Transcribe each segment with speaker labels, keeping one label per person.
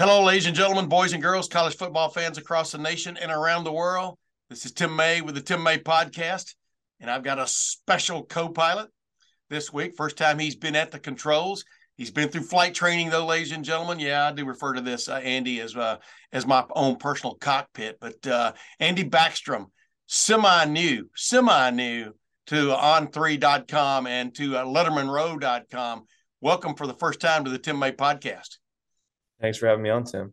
Speaker 1: Hello, ladies and gentlemen, boys and girls, college football fans across the nation and around the world. This is Tim May with the Tim May Podcast, and I've got a special co-pilot this week. First time he's been at the controls. He's been through flight training, though, ladies and gentlemen. Yeah, I do refer to this uh, Andy as uh, as my own personal cockpit. But uh, Andy Backstrom, semi new, semi new to on3.com and to uh, LettermenRow.com. Welcome for the first time to the Tim May Podcast.
Speaker 2: Thanks for having me on, Tim.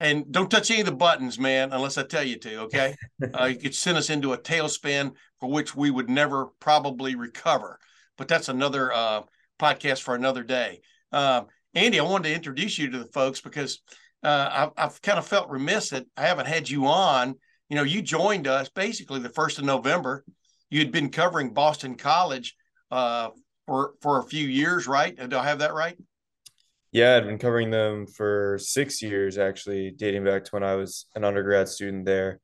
Speaker 1: And don't touch any of the buttons, man, unless I tell you to. Okay, uh, you could send us into a tailspin for which we would never probably recover. But that's another uh, podcast for another day. Uh, Andy, I wanted to introduce you to the folks because uh, I've, I've, kind of felt remiss that I haven't had you on. You know, you joined us basically the first of November. You had been covering Boston College uh, for for a few years, right? Do I have that right?
Speaker 2: Yeah, I've been covering them for six years, actually, dating back to when I was an undergrad student there.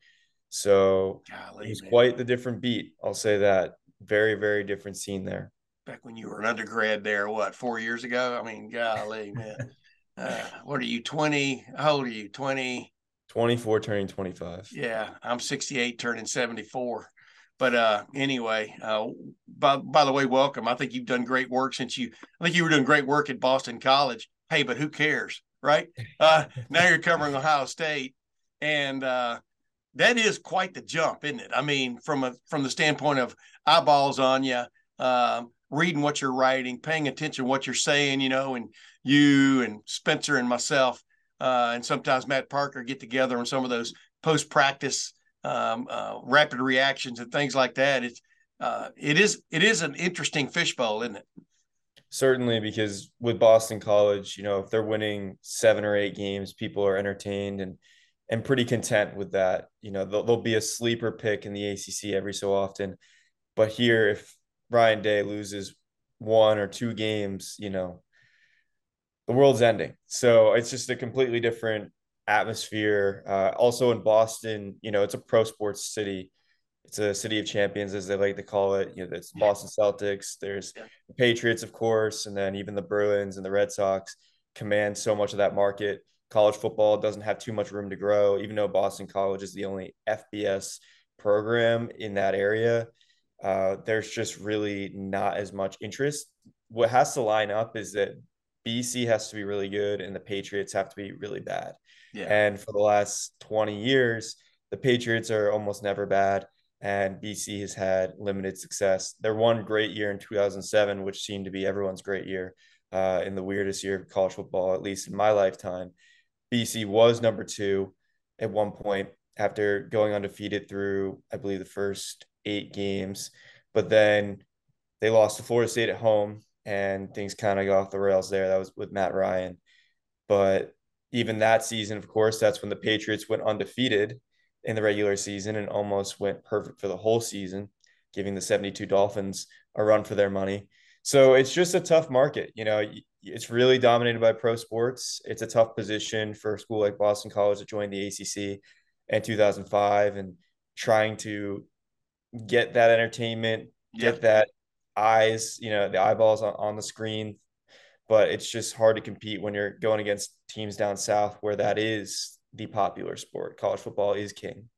Speaker 2: So Golly, it was man. quite the different beat. I'll say that. Very, very different scene there.
Speaker 1: Back when you were an undergrad there, what, four years ago? I mean, golly, man. Uh, what are you, 20? How old are you, 20?
Speaker 2: 24 turning 25.
Speaker 1: Yeah, I'm 68 turning 74. But uh, anyway, uh, by, by the way, welcome. I think you've done great work since you, I think you were doing great work at Boston College hey, but who cares, right? Uh, now you're covering Ohio State, and uh, that is quite the jump, isn't it? I mean, from a from the standpoint of eyeballs on you, uh, reading what you're writing, paying attention what you're saying, you know, and you and Spencer and myself, uh, and sometimes Matt Parker get together on some of those post practice um, uh, rapid reactions and things like that. It's uh, it is it is an interesting fishbowl, isn't it?
Speaker 2: Certainly because with Boston College, you know, if they're winning seven or eight games, people are entertained and and pretty content with that. You know, they'll, there'll be a sleeper pick in the ACC every so often, but here, if Ryan Day loses one or two games, you know, the world's ending. So it's just a completely different atmosphere. Uh, also in Boston, you know, it's a pro sports city it's a city of champions as they like to call it. You know, it's Boston Celtics. There's the Patriots, of course, and then even the Bruins and the Red Sox command so much of that market. College football doesn't have too much room to grow, even though Boston College is the only FBS program in that area. Uh, there's just really not as much interest. What has to line up is that BC has to be really good and the Patriots have to be really bad. Yeah. And for the last 20 years, the Patriots are almost never bad and BC has had limited success. Their one great year in 2007, which seemed to be everyone's great year uh, in the weirdest year of college football, at least in my lifetime. BC was number two at one point after going undefeated through, I believe, the first eight games. But then they lost to Florida State at home and things kind of got off the rails there. That was with Matt Ryan. But even that season, of course, that's when the Patriots went undefeated in the regular season and almost went perfect for the whole season, giving the 72 Dolphins a run for their money. So it's just a tough market. You know, it's really dominated by pro sports. It's a tough position for a school like Boston College to join the ACC in 2005 and trying to get that entertainment, get that eyes, you know, the eyeballs on, on the screen. But it's just hard to compete when you're going against teams down south where that is the popular sport. College football is king.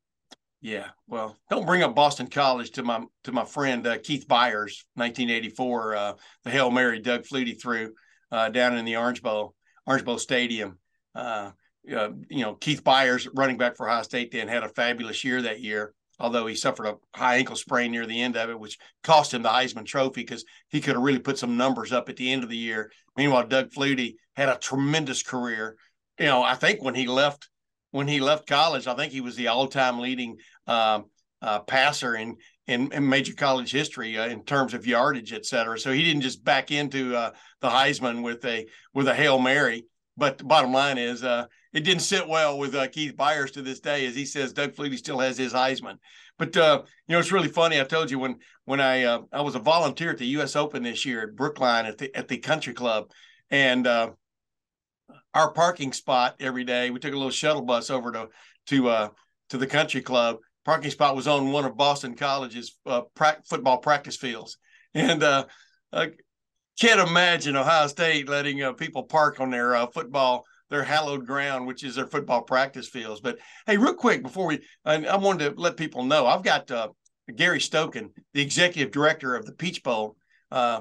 Speaker 1: Yeah, well, don't bring up Boston College to my to my friend uh, Keith Byars, 1984, uh, the Hail Mary Doug Flutie threw uh, down in the Orange Bowl, Orange Bowl Stadium. Uh, you know, Keith Byars, running back for Ohio State, then had a fabulous year that year. Although he suffered a high ankle sprain near the end of it, which cost him the Heisman Trophy because he could have really put some numbers up at the end of the year. Meanwhile, Doug Flutie had a tremendous career. You know, I think when he left when he left college, I think he was the all-time leading uh, uh, passer in, in, in major college history uh, in terms of yardage, et cetera. So he didn't just back into uh, the Heisman with a with a hail mary. but the bottom line is, uh, it didn't sit well with uh, Keith Byars to this day, as he says Doug Flutie still has his Heisman. But you know, it's really funny. I told you when when I I was a volunteer at the U.S. Open this year at Brookline at the at the Country Club, and our parking spot every day. We took a little shuttle bus over to to uh, to the Country Club. Parking spot was on one of Boston College's uh, pra- football practice fields, and uh, I can't imagine Ohio State letting uh, people park on their uh, football their hallowed ground, which is their football practice fields. But hey, real quick before we, I, I wanted to let people know I've got uh, Gary Stokan, the executive director of the Peach Bowl, uh,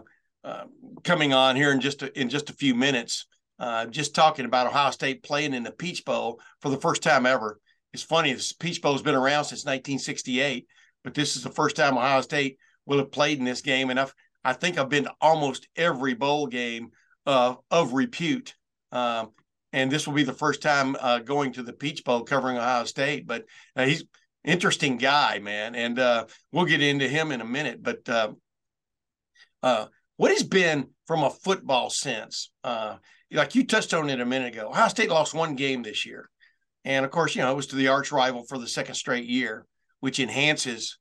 Speaker 1: coming on here in just a, in just a few minutes. Uh, just talking about Ohio State playing in the Peach Bowl for the first time ever. It's funny, this Peach Bowl has been around since 1968, but this is the first time Ohio State will have played in this game. And I've, I think I've been to almost every bowl game uh, of repute. Um, and this will be the first time uh, going to the Peach Bowl covering Ohio State. But uh, he's interesting guy, man, and uh, we'll get into him in a minute. But uh, uh, what has been from a football sense? Uh, like you touched on it a minute ago, Ohio State lost one game this year, and of course, you know it was to the arch rival for the second straight year, which enhances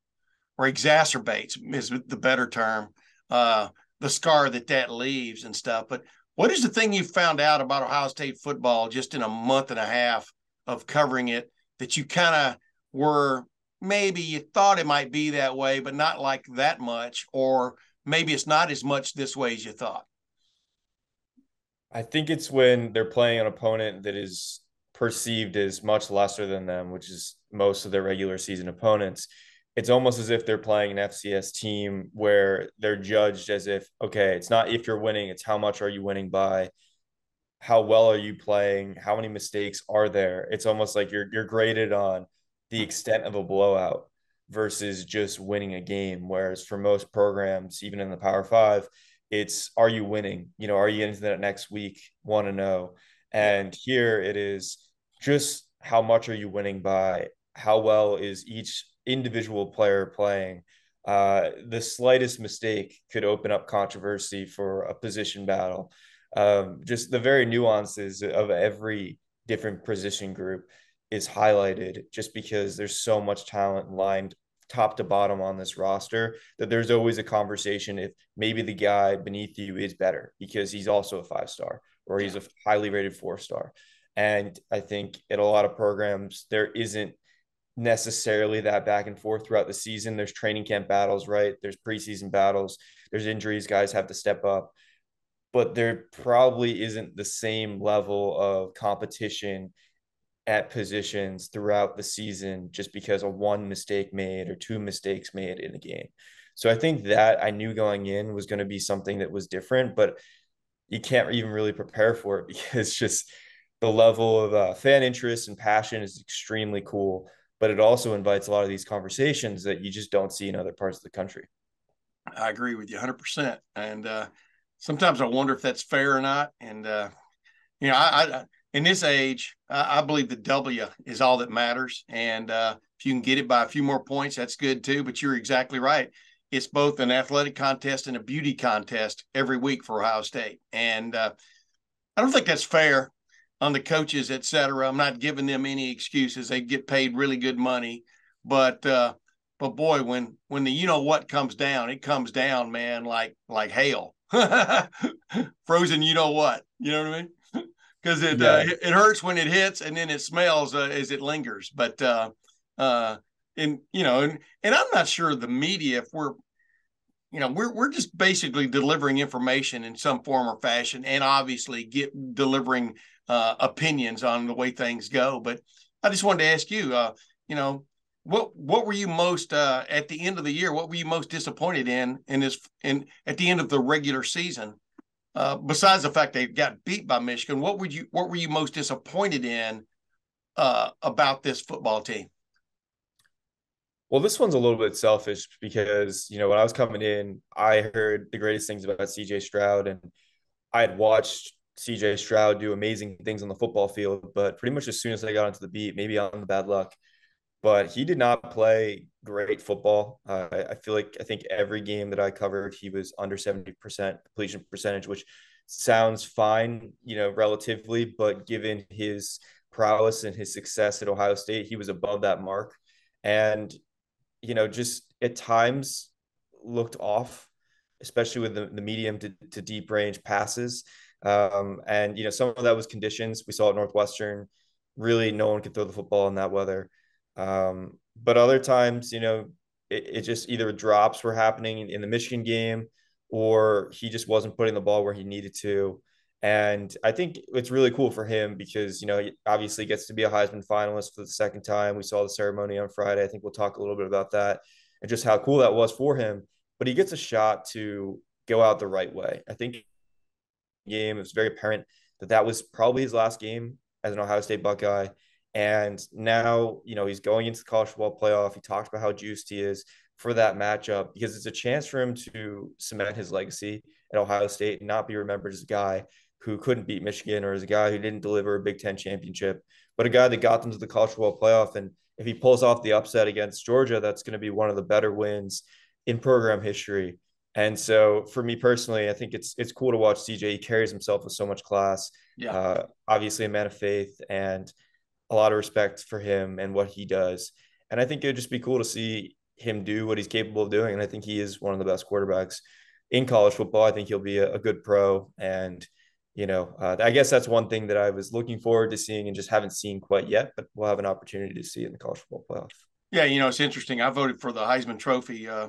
Speaker 1: or exacerbates is the better term the scar that that leaves and stuff. But what is the thing you found out about Ohio State football just in a month and a half of covering it that you kind of were maybe you thought it might be that way, but not like that much, or maybe it's not as much this way as you thought?
Speaker 2: I think it's when they're playing an opponent that is perceived as much lesser than them, which is most of their regular season opponents it's almost as if they're playing an FCS team where they're judged as if, okay, it's not if you're winning, it's how much are you winning by, how well are you playing, how many mistakes are there. It's almost like you're you're graded on the extent of a blowout versus just winning a game. Whereas for most programs, even in the Power Five, it's are you winning? You know, are you into that next week? Want to know? And here it is just how much are you winning by? How well is each individual player playing, uh, the slightest mistake could open up controversy for a position battle. Um, just the very nuances of every different position group is highlighted just because there's so much talent lined top to bottom on this roster that there's always a conversation if maybe the guy beneath you is better because he's also a five star or he's a highly rated four star. And I think in a lot of programs, there isn't necessarily that back and forth throughout the season. There's training camp battles, right? There's preseason battles, there's injuries, guys have to step up. But there probably isn't the same level of competition at positions throughout the season just because of one mistake made or two mistakes made in a game. So I think that I knew going in was going to be something that was different, but you can't even really prepare for it because just the level of uh, fan interest and passion is extremely cool but it also invites a lot of these conversations that you just don't see in other parts of the country.
Speaker 1: I agree with you 100%. And uh, sometimes I wonder if that's fair or not. And, uh, you know, I, I, in this age, I, believe the W is all that matters. And uh, if you can get it by a few more points, that's good too. But you're exactly right. It's both an athletic contest and a beauty contest every week for Ohio State. And uh, I don't think that's fair on the coaches, et cetera. I'm not giving them any excuses. They get paid really good money, but uh, but boy, when when the you know what comes down, it comes down, man, like like hail, frozen. You know what? You know what I mean? Because it, uh, yeah. uh, it hurts when it hits, and then it smells uh, as it lingers. But uh, uh, and you know, and and I'm not sure the media if we're you know we're we're just basically delivering information in some form or fashion and obviously get delivering uh, opinions on the way things go. But I just wanted to ask you, uh, you know, what what were you most uh, at the end of the year? What were you most disappointed in in this in at the end of the regular season? Uh, besides the fact they got beat by Michigan, what would you what were you most disappointed in uh, about this football team?
Speaker 2: Well, this one's a little bit selfish because you know when I was coming in, I heard the greatest things about CJ Stroud, and I had watched CJ Stroud do amazing things on the football field, but pretty much as soon as I got onto the beat, maybe on the bad luck, but he did not play great football. Uh, I feel like I think every game that I covered, he was under 70% completion percentage, which sounds fine, you know, relatively, but given his prowess and his success at Ohio State, he was above that mark. And, you know, just at times looked off, especially with the, the medium to, to deep range passes. Um, and, you know, some of that was conditions. We saw at Northwestern, really no one could throw the football in that weather. Um, but other times, you know, it, it just either drops were happening in the Michigan game or he just wasn't putting the ball where he needed to. And I think it's really cool for him because, you know, he obviously gets to be a Heisman finalist for the second time. We saw the ceremony on Friday. I think we'll talk a little bit about that and just how cool that was for him. But he gets a shot to go out the right way. I think game, it was very apparent that that was probably his last game as an Ohio State Buckeye. And now, you know, he's going into the college football playoff. He talked about how juiced he is for that matchup because it's a chance for him to cement his legacy at Ohio State and not be remembered as a guy who couldn't beat Michigan or as a guy who didn't deliver a Big Ten championship, but a guy that got them to the college football playoff. And if he pulls off the upset against Georgia, that's going to be one of the better wins in program history. And so for me personally, I think it's it's cool to watch CJ. He carries himself with so much class. Yeah. Uh, obviously a man of faith and a lot of respect for him and what he does. And I think it'd just be cool to see him do what he's capable of doing. And I think he is one of the best quarterbacks in college football. I think he'll be a, a good pro. And, you know, uh, I guess that's one thing that I was looking forward to seeing and just haven't seen quite yet, but we'll have an opportunity to see in the college football playoff.
Speaker 1: Yeah, you know, it's interesting. I voted for the Heisman Trophy uh,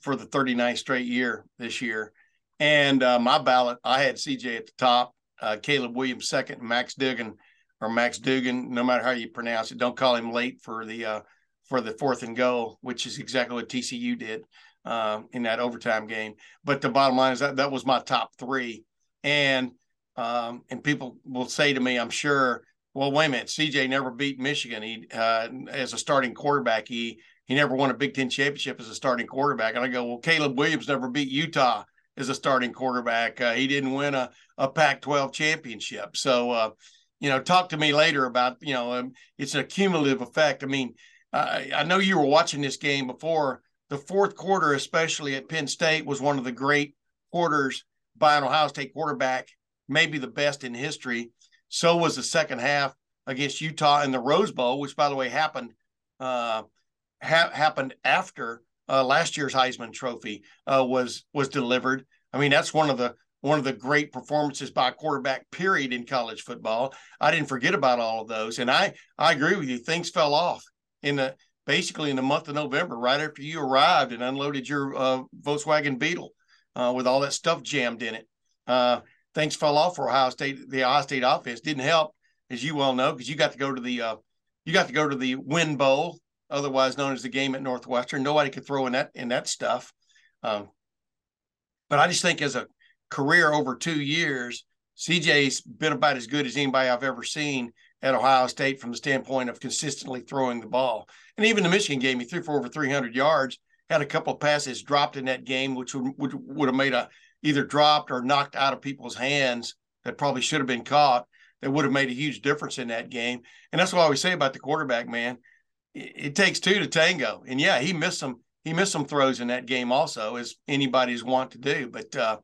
Speaker 1: for the 39th straight year this year. And uh, my ballot, I had CJ at the top, uh, Caleb Williams second, Max Duggan or Max Dugan, no matter how you pronounce it. Don't call him late for the uh, for the fourth and goal, which is exactly what TCU did uh, in that overtime game. But the bottom line is that that was my top three, and um, and people will say to me, I'm sure, well, wait a minute, CJ never beat Michigan. He uh, as a starting quarterback, he he never won a Big Ten championship as a starting quarterback. And I go, well, Caleb Williams never beat Utah as a starting quarterback. Uh, he didn't win a, a Pac-12 championship. So uh, you know, talk to me later about, you know, um, it's a cumulative effect. I mean, I, I know you were watching this game before. The fourth quarter, especially at Penn State, was one of the great quarters by an Ohio State quarterback, maybe the best in history. So was the second half against Utah in the Rose Bowl, which, by the way, happened uh, ha- happened after uh, last year's Heisman Trophy uh, was was delivered. I mean, that's one of the one of the great performances by a quarterback period in college football. I didn't forget about all of those. And I I agree with you. Things fell off in the basically in the month of November, right after you arrived and unloaded your uh, Volkswagen Beetle uh, with all that stuff jammed in it. Uh, things fell off for Ohio State. The Ohio State offense didn't help, as you well know, because you got to go to the uh, you got to go to the Win Bowl, otherwise known as the game at Northwestern. Nobody could throw in that in that stuff. Um, but I just think as a career over two years, CJ's been about as good as anybody I've ever seen at Ohio State from the standpoint of consistently throwing the ball. And even the Michigan game, he threw for over 300 yards, had a couple of passes dropped in that game, which would, would, would have made a either dropped or knocked out of people's hands that probably should have been caught that would have made a huge difference in that game. And that's what I always say about the quarterback, man. It, it takes two to tango. And yeah, he missed some he missed some throws in that game also, as anybody's want to do. But uh,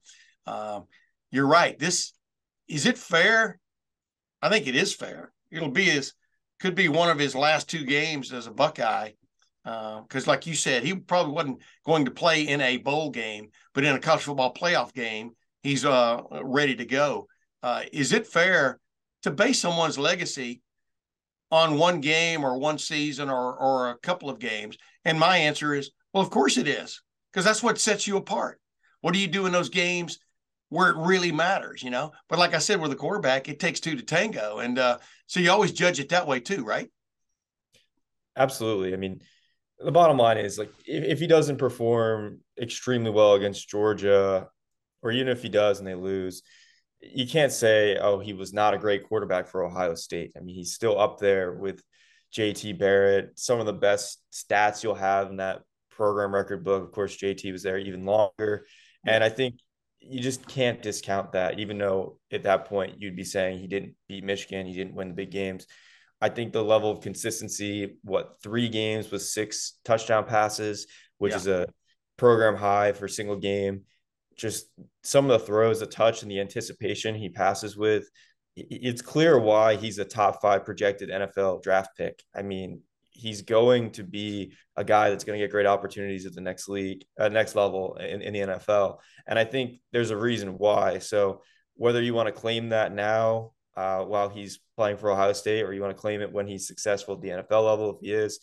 Speaker 1: um, you're right. This is it fair? I think it is fair. It'll be his could be one of his last two games as a Buckeye. Because, uh, like you said, he probably wasn't going to play in a bowl game, but in a college football playoff game, he's uh, ready to go. Uh, is it fair to base someone's legacy on one game or one season or or a couple of games? And my answer is, well, of course it is, because that's what sets you apart. What do you do in those games where it really matters, you know. But like I said, with a quarterback, it takes two to tango, and uh, so you always judge it that way too, right?
Speaker 2: Absolutely. I mean, the bottom line is like if, if he doesn't perform extremely well against Georgia, or even if he does and they lose, you can't say, oh, he was not a great quarterback for Ohio State. I mean, he's still up there with JT Barrett, some of the best stats you'll have in that program record book. Of course, JT was there even longer. And I think you just can't discount that, even though at that point you'd be saying he didn't beat Michigan, he didn't win the big games. I think the level of consistency, what three games with six touchdown passes, which yeah. is a program high for single game, just some of the throws, the touch, and the anticipation he passes with. It's clear why he's a top five projected NFL draft pick. I mean, he's going to be a guy that's going to get great opportunities at the next league, uh, next level in, in the NFL. And I think there's a reason why. So whether you want to claim that now uh, while he's playing for Ohio State, or you want to claim it when he's successful at the NFL level, if he is,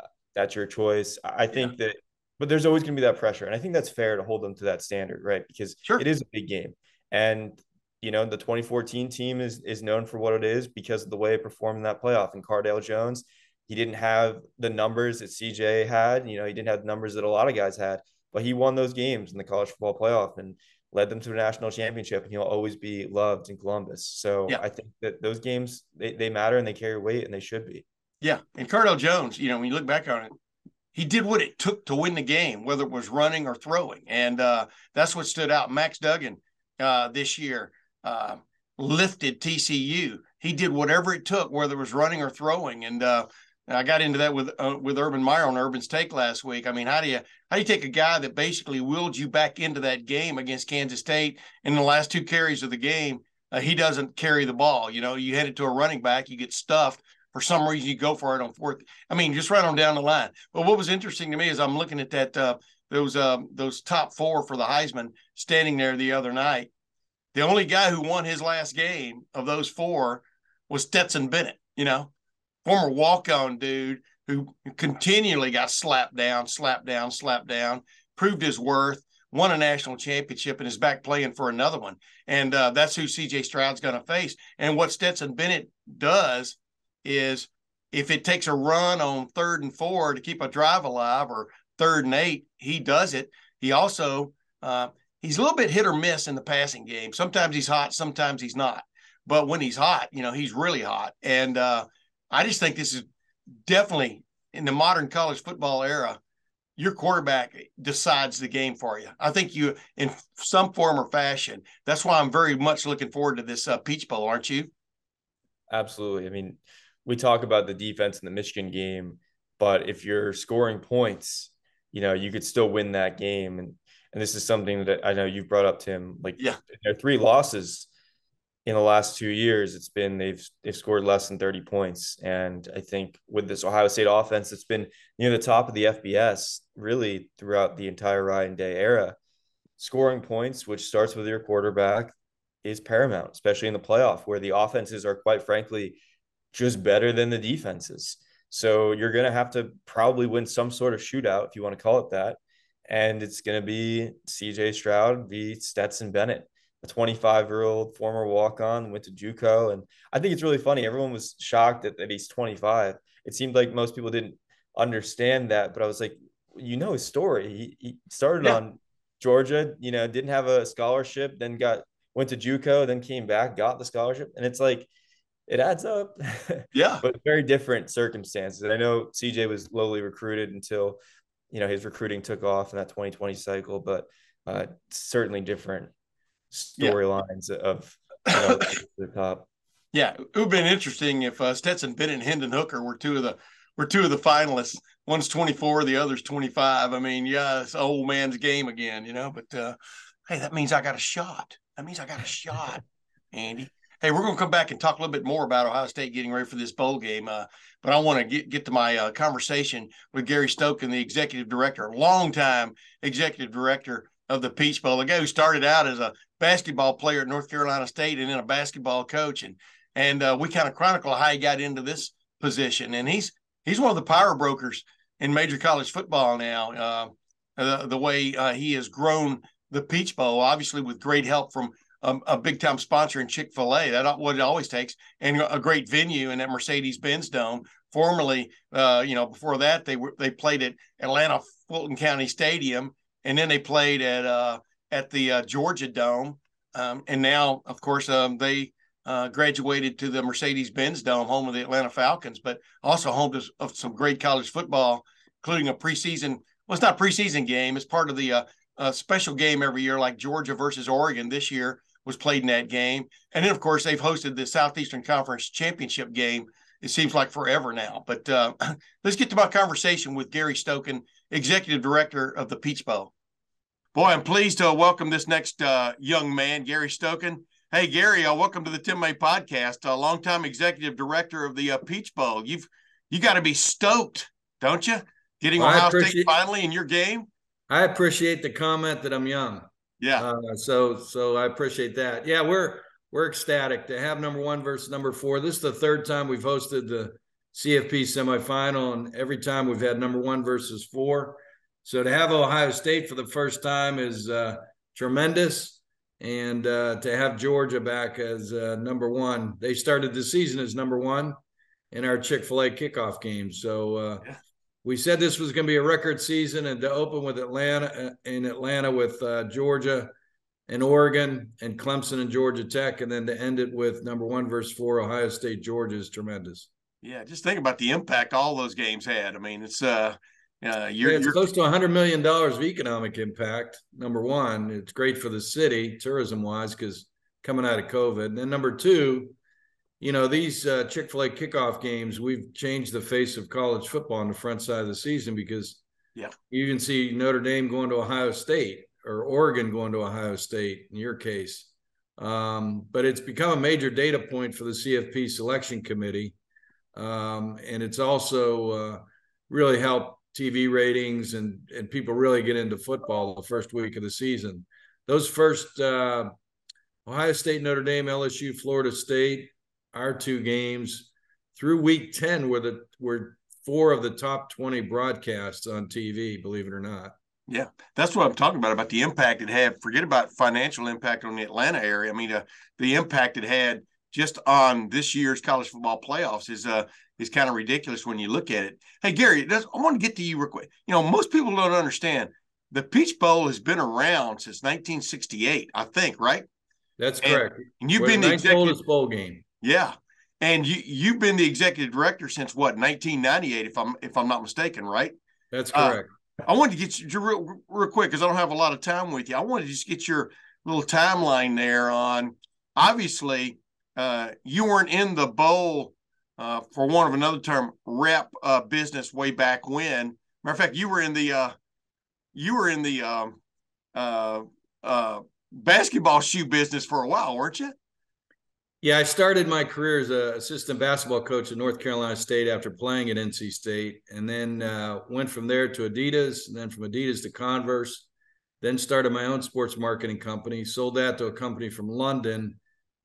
Speaker 2: uh, that's your choice. I think yeah. that, but there's always going to be that pressure, and I think that's fair to hold them to that standard, right? Because sure. it is a big game, and you know the 2014 team is is known for what it is because of the way it performed in that playoff. And Cardale Jones, he didn't have the numbers that CJ had. You know, he didn't have the numbers that a lot of guys had, but he won those games in the college football playoff, and led them to a national championship, and he'll always be loved in Columbus. So yeah. I think that those games they, they matter and they carry weight, and they should be.
Speaker 1: Yeah, and Cardale Jones, you know, when you look back on it, he did what it took to win the game, whether it was running or throwing, and uh, that's what stood out. Max Duggan uh, this year uh, lifted TCU. He did whatever it took, whether it was running or throwing, and uh, I got into that with uh, with Urban Meyer on Urban's Take last week. I mean, how do you how do you take a guy that basically willed you back into that game against Kansas State in the last two carries of the game? Uh, he doesn't carry the ball. You know, you hand it to a running back, you get stuffed. For some reason, you go for it on fourth. I mean, just right on down the line. But what was interesting to me is I'm looking at that uh, those uh, those top four for the Heisman standing there the other night. The only guy who won his last game of those four was Stetson Bennett. You know, former walk-on dude who continually got slapped down, slapped down, slapped down, proved his worth, won a national championship, and is back playing for another one. And uh, that's who CJ Stroud's going to face. And what Stetson Bennett does is if it takes a run on third and four to keep a drive alive or third and eight, he does it. He also, uh, he's a little bit hit or miss in the passing game. Sometimes he's hot, sometimes he's not. But when he's hot, you know, he's really hot. And, uh, I just think this is definitely in the modern college football era. Your quarterback decides the game for you. I think you, in some form or fashion. That's why I'm very much looking forward to this uh, Peach Bowl, aren't you?
Speaker 2: Absolutely. I mean, we talk about the defense in the Michigan game, but if you're scoring points, you know you could still win that game. And and this is something that I know you've brought up, Tim. Like, yeah, there are three losses in the last two years, it's been they've they've scored less than 30 points. And I think with this Ohio State offense, it's been near the top of the FBS really throughout the entire Ryan Day era. Scoring points, which starts with your quarterback, is paramount, especially in the playoff, where the offenses are quite frankly just better than the defenses. So you're going to have to probably win some sort of shootout, if you want to call it that. And it's going to be CJ Stroud v. Stetson Bennett a 25 year old former walk on, went to JUCO. And I think it's really funny. Everyone was shocked that, that he's 25. It seemed like most people didn't understand that, but I was like, you know his story. He, he started yeah. on Georgia, you know, didn't have a scholarship, then got went to JUCO, then came back, got the scholarship. And it's like, it adds up.
Speaker 1: Yeah.
Speaker 2: but very different circumstances. And I know CJ was lowly recruited until, you know, his recruiting took off in that 2020 cycle, but uh, certainly different storylines yeah. of you know, the top.
Speaker 1: Yeah, it would have been interesting if uh, Stetson Bennett and Hendon Hooker were two of the were two of the finalists. One's 24, the other's 25. I mean, yeah, it's old man's game again, you know. But uh, hey, that means I got a shot. That means I got a shot, Andy. Hey, we're going to come back and talk a little bit more about Ohio State getting ready for this bowl game. Uh, but I want to get, get to my uh, conversation with Gary Stokan, the executive director, longtime executive director of the Peach Bowl, a guy who started out as a basketball player at North Carolina State and then a basketball coach, and and uh, we kind of chronicle how he got into this position. And he's he's one of the power brokers in major college football now. Uh, the, the way uh, he has grown the Peach Bowl, obviously with great help from um, a big time sponsor in Chick Fil A. That's what it always takes, and a great venue in that Mercedes Benz Dome. Formerly, uh, you know, before that they were they played at Atlanta Fulton County Stadium and then they played at uh, at the uh, Georgia Dome, um, and now, of course, um, they uh, graduated to the Mercedes-Benz Dome, home of the Atlanta Falcons, but also home to of some great college football, including a preseason. Well, it's not preseason game; it's part of the uh, special game every year, like Georgia versus Oregon. This year was played in that game, and then, of course, they've hosted the Southeastern Conference Championship game. It seems like forever now, but uh, let's get to my conversation with Gary Stokan executive director of the Peach Bowl. Boy, I'm pleased to welcome this next uh, young man, Gary Stokan. Hey, Gary, uh, welcome to the Tim May podcast. A longtime executive director of the uh, Peach Bowl. You've you got to be stoked, don't you? Getting well, Ohio State finally in your game.
Speaker 3: I appreciate the comment that I'm young.
Speaker 1: Yeah.
Speaker 3: Uh, so so I appreciate that. Yeah, we're we're ecstatic to have number one versus number four. This is the third time we've hosted the CFP semifinal, and every time we've had number one versus four. So to have Ohio State for the first time is uh, tremendous, and uh, to have Georgia back as uh, number one. They started the season as number one in our Chick Fil A kickoff game. So uh, yeah. we said this was going to be a record season, and to open with Atlanta uh, in Atlanta with uh, Georgia and Oregon and Clemson and Georgia Tech, and then to end it with number one versus four Ohio State Georgia is tremendous.
Speaker 1: Yeah, just think about the impact all those games had. I mean, it's uh
Speaker 3: uh, you're, yeah, it's you're... close to $100 million of economic impact. Number one, it's great for the city, tourism wise, because coming out of COVID. And then number two, you know, these uh, Chick fil A kickoff games, we've changed the face of college football on the front side of the season because
Speaker 1: yeah,
Speaker 3: you can see Notre Dame going to Ohio State or Oregon going to Ohio State in your case. Um, but it's become a major data point for the CFP selection committee. Um, and it's also uh, really helped TV ratings and and people really get into football the first week of the season. Those first uh, Ohio State, Notre Dame, LSU, Florida State, our two games through week ten were the were four of the top twenty broadcasts on TV. Believe it or not.
Speaker 1: Yeah, that's what I'm talking about about the impact it had. Forget about financial impact on the Atlanta area. I mean, uh, the impact it had just on this year's college football playoffs is uh is kind of ridiculous when you look at it. Hey, Gary, I want to get to you real quick. You know, most people don't understand the Peach Bowl has been around since 1968, I think, right?
Speaker 3: That's correct.
Speaker 1: And, and you've We're been the,
Speaker 3: the oldest bowl game.
Speaker 1: Yeah, and you you've been the executive director since what 1998, if I'm if I'm not mistaken, right?
Speaker 3: That's correct.
Speaker 1: Uh, I wanted to get you real, real quick because I don't have a lot of time with you. I wanted to just get your little timeline there on. Obviously, uh, you weren't in the bowl uh, for want of another term, rep uh, business way back when. Matter of fact, you were in the uh, you were in the um, uh, basketball shoe business for a while, weren't you?
Speaker 3: Yeah, I started my career as an assistant basketball coach at North Carolina State after playing at NC State, and then uh, went from there to Adidas, and then from Adidas to Converse. Then started my own sports marketing company. Sold that to a company from London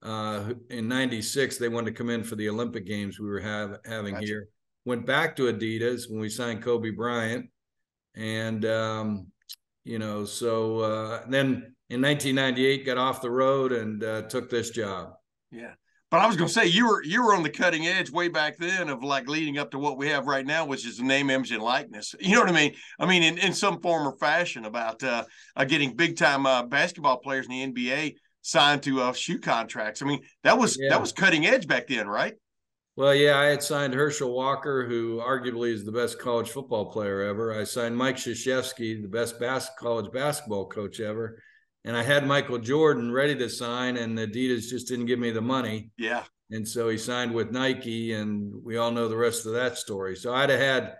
Speaker 3: uh, in 96 they wanted to come in for the olympic games we were have, having gotcha. here. Went back to adidas when we signed kobe bryant. And um, you know so uh, then in 1998 got off the road and uh, took this job.
Speaker 1: Yeah. But i was going to say you were you were on the cutting edge way back then of like leading up to what we have right now which is the name image and likeness. You know what i mean? I mean in, in some form or fashion about uh, uh getting big time uh, basketball players in the nba signed to uh, shoe contracts. I mean, that was yeah. that was cutting edge back then, right?
Speaker 3: Well, yeah, I had signed Herschel Walker, who arguably is the best college football player ever. I signed Mike Krzyzewski, the best bas- college basketball coach ever. And I had Michael Jordan ready to sign, and Adidas just didn't give me the money.
Speaker 1: Yeah.
Speaker 3: And so he signed with Nike, and we all know the rest of that story. So I'd have had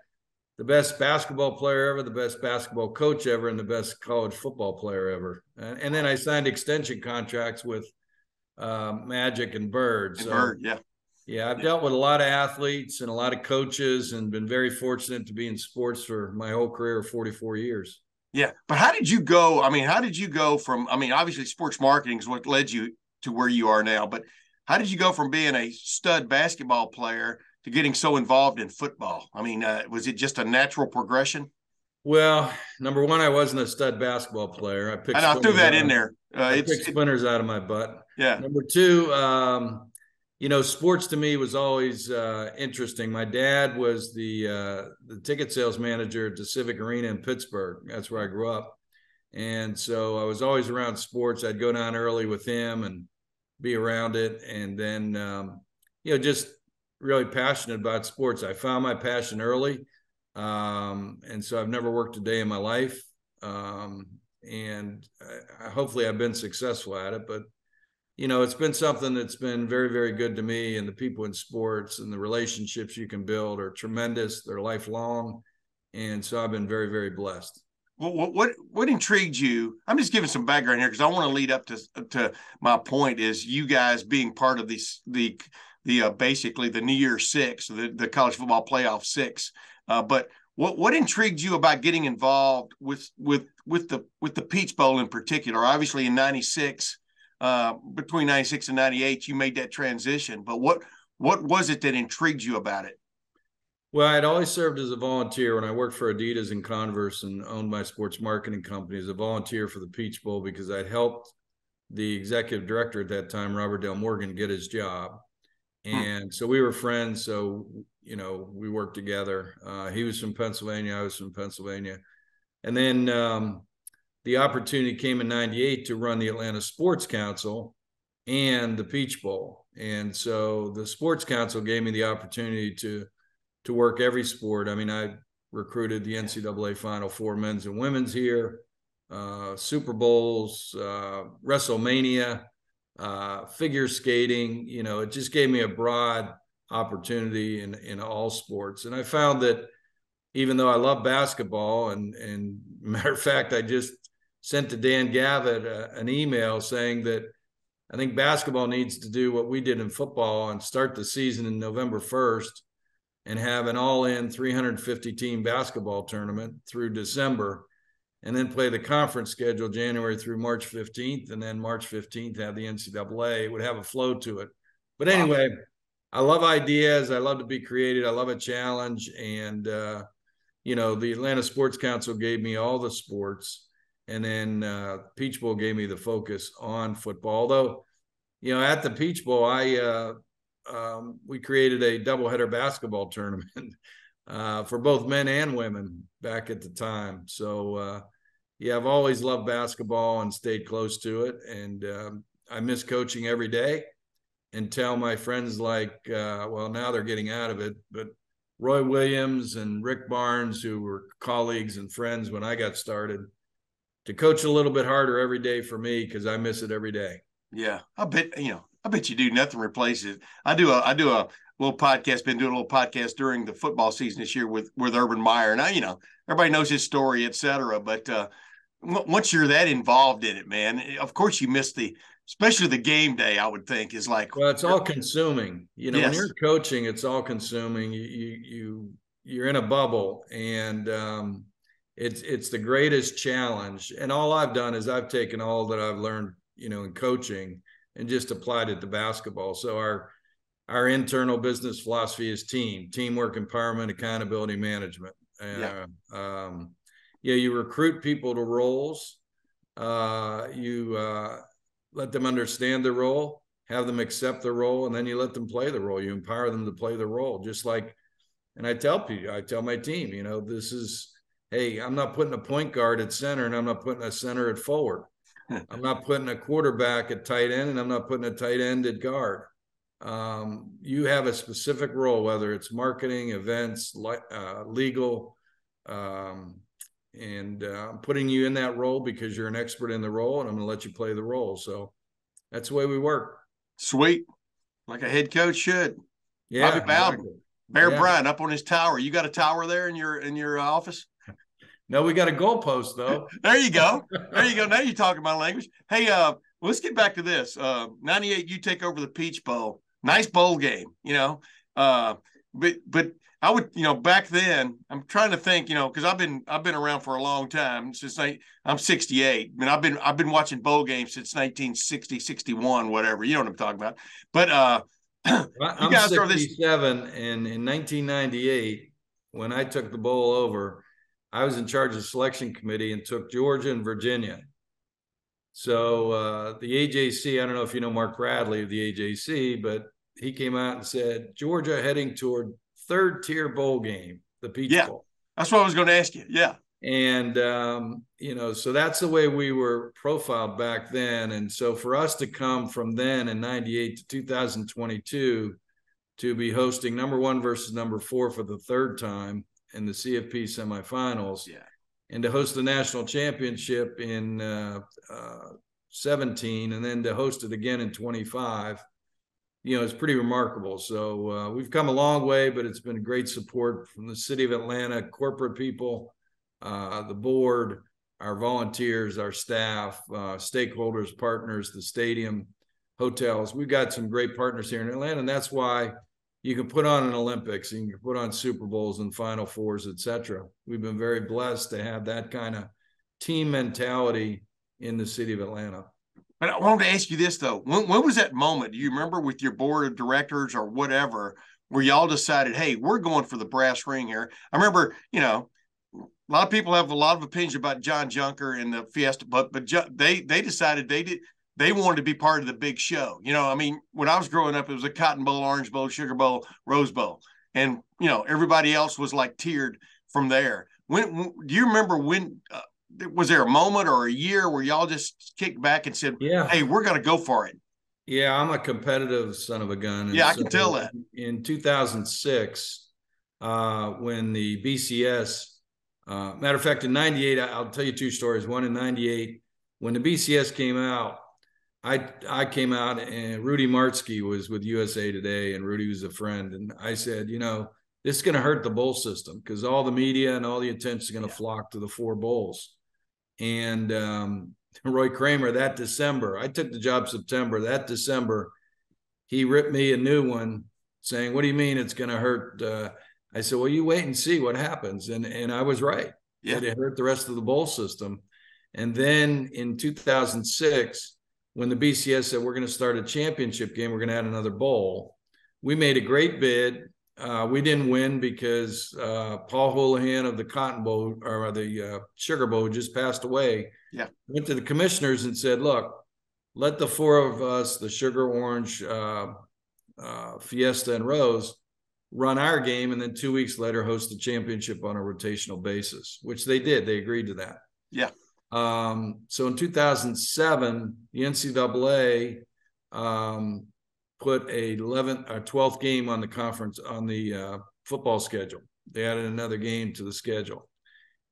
Speaker 3: the best basketball player ever, the best basketball coach ever, and the best college football player ever. And, and then I signed extension contracts with uh, Magic and Bird.
Speaker 1: So, Bird, yeah.
Speaker 3: Yeah, I've dealt with a lot of athletes and a lot of coaches and been very fortunate to be in sports for my whole career of 44 years.
Speaker 1: Yeah. But how did you go? I mean, how did you go from, I mean, obviously sports marketing is what led you to where you are now, but how did you go from being a stud basketball player to getting so involved in football? I mean, uh, was it just a natural progression?
Speaker 3: Well, number one, I wasn't a stud basketball player. I picked.
Speaker 1: And I threw that in there.
Speaker 3: Uh, I picked splinters it, out of my butt.
Speaker 1: Yeah.
Speaker 3: Number two, um, you know, sports to me was always uh, interesting. My dad was the uh, the ticket sales manager at the Civic Arena in Pittsburgh. That's where I grew up, and so I was always around sports. I'd go down early with him and be around it, and then um, you know just really passionate about sports. I found my passion early, um, and so I've never worked a day in my life. Um, and I, hopefully, I've been successful at it. But you know, it's been something that's been very, very good to me. And the people in sports and the relationships you can build are tremendous. They're lifelong, and so I've been very, very blessed.
Speaker 1: what what what intrigued you? I'm just giving some background here because I want to lead up to to my point is you guys being part of these the the uh, basically the New Year Six, the the college football playoff six. Uh, but what what intrigued you about getting involved with with with the with the Peach Bowl in particular? Obviously, in '96, uh, between '96 and '98, you made that transition. But what what was it that intrigued you about it?
Speaker 3: Well, I'd always served as a volunteer when I worked for Adidas and Converse and owned my sports marketing company as a volunteer for the Peach Bowl because I'd helped the executive director at that time, Robert Dale Morgan, get his job. Hmm. And so we were friends. So, you know, we worked together. Uh, he was from Pennsylvania, I was from Pennsylvania. And then um, the opportunity came in 98 to run the Atlanta Sports Council and the Peach Bowl. And so the Sports Council gave me the opportunity to to work every sport. I mean, I recruited the NCAA Final Four men's and women's here, uh, Super Bowls, uh, WrestleMania, uh, figure skating. You know, it just gave me a broad opportunity in in all sports, and I found that even though I love basketball, and and matter of fact, I just sent to Dan Gavitt uh, an email saying that. I think basketball needs to do what we did in football and start the season in November 1st and have an all-in 350 team basketball tournament through December and then play the conference schedule January through March 15th and then March 15th have the NCAA it would have a flow to it. But anyway, wow. I love ideas, I love to be creative, I love a challenge and uh, you know, the Atlanta Sports Council gave me all the sports and then uh, Peach Bowl gave me the focus on football. Although, you know, at the Peach Bowl, I uh, um, we created a doubleheader basketball tournament uh, for both men and women back at the time. So, uh, yeah, I've always loved basketball and stayed close to it. And um, I miss coaching every day and tell my friends, like, uh, well, now they're getting out of it, but Roy Williams and Rick Barnes, who were colleagues and friends when I got started, to coach a little bit harder every day for me because I miss it every day.
Speaker 1: Yeah, I bet you know I bet you do. Nothing replaces. It. I do a I do a little podcast. Been doing a little podcast during the football season this year with with Urban Meyer. And I, you know, everybody knows his story, et cetera. But uh, once you're that involved in it, man, of course you miss the especially the game day. I would think is like
Speaker 3: well, it's all consuming. You know, yes. when you're coaching, it's all consuming. You you you you're in a bubble, and um, it's it's the greatest challenge. And all I've done is I've taken all that I've learned, you know, in coaching and just applied it to basketball. So our our internal business philosophy is team, teamwork, empowerment, accountability, management. yeah. Um, yeah, you recruit people to roles. Uh, you uh, let them understand the role, have them accept the role, and then you let them play the role. You empower them to play the role, just like. And I tell people, I tell my team, you know, this is, hey, I'm not putting a point guard at center, and I'm not putting a center at forward. I'm not putting a quarterback at tight end, and I'm not putting a tight end at guard. Um, you have a specific role, whether it's marketing, events, uh, legal, um, and uh, I'm putting you in that role because you're an expert in the role, and I'm going to let you play the role. So that's the way we work.
Speaker 1: Sweet, like a head coach should.
Speaker 3: Yeah, Bobby
Speaker 1: Bowden, exactly. Bear yeah. Bryant up on his tower. You got a tower there in your in your office?
Speaker 3: No, we got a goalpost though.
Speaker 1: there you go. There you go. Now you're talking my language. Hey, uh, let's get back to this. Uh, 98, you take over the Peach Bowl. Nice bowl game, you know. Uh, but but I would, you know, back then, I'm trying to think, you know, because I've been I've been around for a long time since I, I'm 68. I mean, I've been I've been watching bowl games since 1960, 61, whatever. You know what I'm talking about. But uh,
Speaker 3: I'm 67, and in 1998, when I took the bowl over I was in charge of the selection committee and took Georgia and Virginia. So uh, the AJC, I don't know if you know Mark Bradley of the AJC, but he came out and said Georgia heading toward third tier bowl game, the Peach
Speaker 1: yeah,
Speaker 3: Bowl.
Speaker 1: That's what I was going to ask you. Yeah.
Speaker 3: And um, you know, so that's the way we were profiled back then. And so for us to come from then in 98 to 2022 to be hosting number one versus number four for the third time in the CFP semifinals.
Speaker 1: Yeah.
Speaker 3: And to host the national championship in uh, uh, 17 and then to host it again in 25, you know, it's pretty remarkable. So uh, we've come a long way, but it's been great support from the city of Atlanta, corporate people, uh, the board, our volunteers, our staff, uh, stakeholders, partners, the stadium, hotels. We've got some great partners here in Atlanta, and that's why you can put on an Olympics and you can put on Super Bowls and Final Fours, etc. We've been very blessed to have that kind of team mentality in the city of Atlanta.
Speaker 1: But I wanted to ask you this though: when, when was that moment? Do you remember with your board of directors or whatever, where y'all decided, "Hey, we're going for the brass ring here"? I remember, you know, a lot of people have a lot of opinions about John Junker and the Fiesta, but but they they decided they did they wanted to be part of the big show. You know, I mean, when I was growing up, it was a Cotton Bowl, Orange Bowl, Sugar Bowl, Rose Bowl, and you know everybody else was like tiered from there. When, when do you remember when? Uh, was there a moment or a year where y'all just kicked back and said,
Speaker 3: "Yeah,
Speaker 1: hey, we're going to go for it"?
Speaker 3: Yeah, I'm a competitive son of a gun.
Speaker 1: yeah, I so can tell that.
Speaker 3: In 2006, uh, when the BCS, uh, matter of fact, in '98, I'll tell you two stories. One in '98, when the BCS came out, I I came out and Rudy Martzke was with USA Today, and Rudy was a friend, and I said, you know, this is going to hurt the bowl system because all the media and all the attention is going to yeah. flock to the four bowls and um, Roy Kramer that December. I took the job September. That December, he ripped me a new one, saying, "What do you mean it's going to hurt?" Uh, I said, "Well, you wait and see what happens," and and I was right. Yeah, it hurt the rest of the bowl system. And then in 2006, when the BCS said we're going to start a championship game, we're going to add another bowl. We made a great bid. Uh, we didn't win because uh, Paul Hoolahan of the Cotton Bowl or the uh, Sugar Bowl just passed away.
Speaker 1: Yeah,
Speaker 3: went to the commissioners and said, "Look, let the four of us, the Sugar Orange, uh, uh, Fiesta, and Rose, run our game, and then two weeks later host the championship on a rotational basis." Which they did. They agreed to that.
Speaker 1: Yeah.
Speaker 3: Um, so in 2007, the NCAA um, put a 11th or 12th game on the conference on the uh, football schedule. They added another game to the schedule.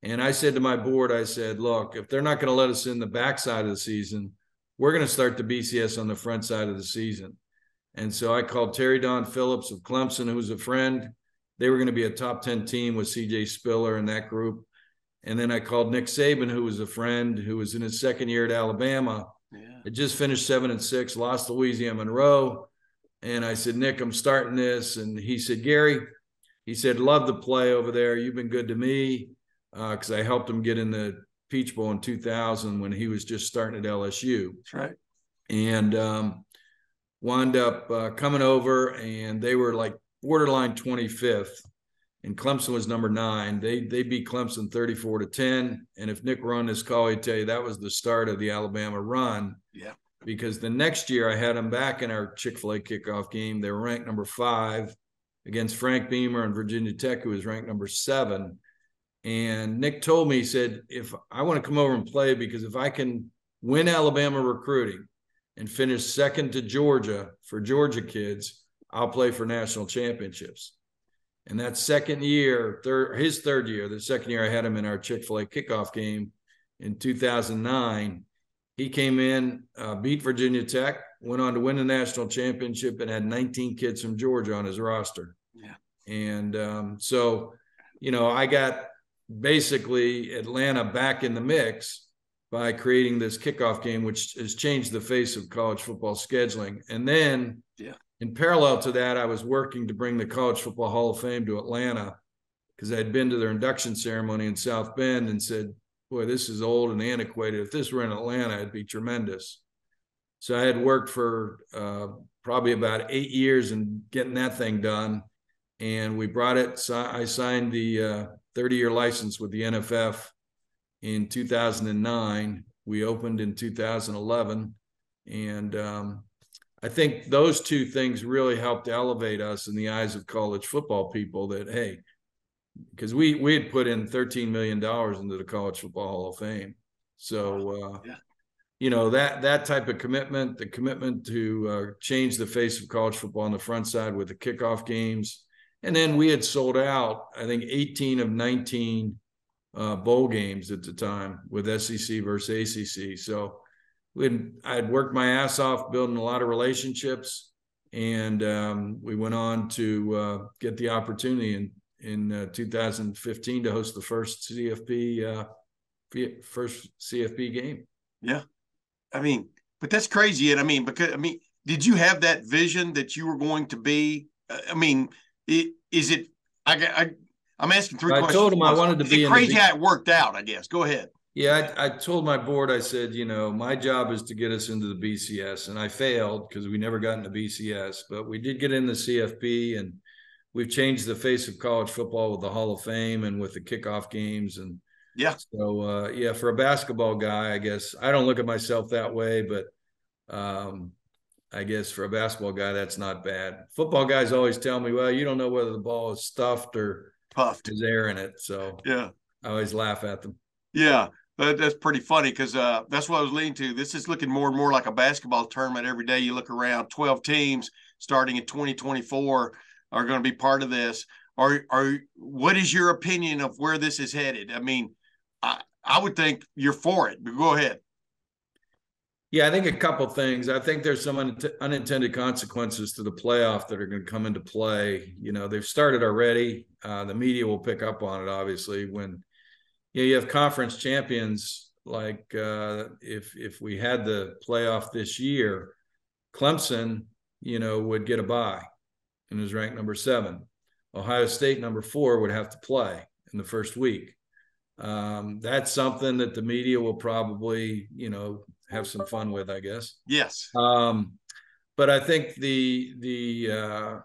Speaker 3: And I said to my board, I said, look, if they're not going to let us in the backside of the season, we're going to start the BCS on the front side of the season. And so I called Terry Don Phillips of Clemson, who's a friend. They were going to be a top 10 team with CJ Spiller and that group. And then I called Nick Saban, who was a friend who was in his second year at Alabama. Yeah. It just finished seven and six, lost Louisiana Monroe. And I said, Nick, I'm starting this. And he said, Gary, he said, love the play over there. You've been good to me because uh, I helped him get in the Peach Bowl in 2000 when he was just starting at LSU.
Speaker 1: That's right.
Speaker 3: And um, wound up uh, coming over, and they were like borderline 25th, and Clemson was number nine. They they beat Clemson 34 to 10. And if Nick run this call, he'd tell you that was the start of the Alabama run.
Speaker 1: Yeah
Speaker 3: because the next year I had them back in our Chick fil A kickoff game. They were ranked number five against Frank Beamer and Virginia Tech, who was ranked number seven. And Nick told me, he said, if I want to come over and play, because if I can win Alabama recruiting and finish second to Georgia for Georgia kids, I'll play for national championships. And that second year, third, his third year, the second year I had him in our Chick fil A kickoff game in 2009 he came in, uh, beat Virginia Tech, went on to win the national championship, and had 19 kids from Georgia on his roster.
Speaker 1: Yeah.
Speaker 3: And um, so, you know, I got basically Atlanta back in the mix by creating this kickoff game, which has changed the face of college football scheduling. And then,
Speaker 1: yeah.
Speaker 3: in parallel to that, I was working to bring the College Football Hall of Fame to Atlanta because I had been to their induction ceremony in South Bend and said, boy, this is old and antiquated. If this were in Atlanta, it'd be tremendous. So I had worked for uh, probably about eight years in getting that thing done. And we brought it. So I signed the 30 uh, year license with the NFF in 2009. We opened in 2011. And um, I think those two things really helped elevate us in the eyes of college football people that, hey, because we we had put in 13 million dollars into the college football hall of fame. So uh, yeah. you know that that type of commitment the commitment to uh, change the face of college football on the front side with the kickoff games. And then we had sold out i think 18 of 19 uh, bowl games at the time with sec versus acc so we i had worked my ass off building a lot of relationships and um, we went on to uh, get the opportunity in in uh, 2015 to host the first CFP uh, first CFP game.
Speaker 1: Yeah, I mean, but that's crazy. And I mean, because I mean, did you have that vision that you were going to be? Uh, I mean, it, is it? I, I I'm asking three
Speaker 3: I
Speaker 1: questions.
Speaker 3: I told him I wanted to
Speaker 1: is
Speaker 3: be
Speaker 1: crazy
Speaker 3: the,
Speaker 1: how it worked out. I guess. Go ahead.
Speaker 3: Yeah, I, I, told my board, I said, you know, my job is to get us into the BCS, and I failed because we never got into BCS, but we did get in the CFP, and we've changed the face of college football with the Hall of Fame and with the kickoff games, and
Speaker 1: yeah.
Speaker 3: So uh, yeah, for a basketball guy, I guess I don't look at myself that way, but um, I guess for a basketball guy, that's not bad. Football guys always tell me, well, you don't know whether the ball is stuffed or
Speaker 1: puffed,
Speaker 3: is air in it. So
Speaker 1: yeah,
Speaker 3: I always laugh at them.
Speaker 1: Yeah, but that's pretty funny because uh, that's what I was leaning to. This is looking more and more like a basketball tournament every day. You look around, twelve teams starting in 2024 are going to be part of this. Are are what is your opinion of where this is headed? I mean, I I would think you're for it. But go ahead.
Speaker 3: Yeah, I think a couple things. I think there's some un- unintended consequences to the playoff that are going to come into play. You know, they've started already. Uh, the media will pick up on it, obviously, when you, know, you have conference champions. Like uh, if if we had the playoff this year, Clemson, you know, would get a bye and is ranked number seven. Ohio State, number four, would have to play in the first week. Um, that's something that the media will probably, you know, have some fun with, I guess.
Speaker 1: Yes.
Speaker 3: Um, but I think the the uh,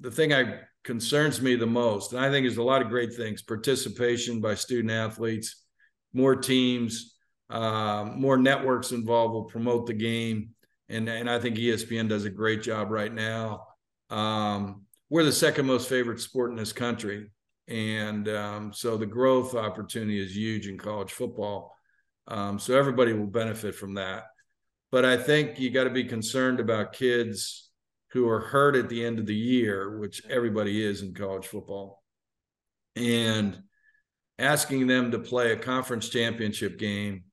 Speaker 3: the thing I concerns me the most, and I think there's a lot of great things: participation by student athletes, more teams, uh, more networks involved will promote the game, and and I think ESPN does a great job right now. Um, we're the second most favorite sport in this country, and um, so the growth opportunity is huge in college football. Um, so everybody will benefit from that. But I think you got to be concerned about kids who are hurt at the end of the year, which everybody is in college football, and asking them to play a conference championship game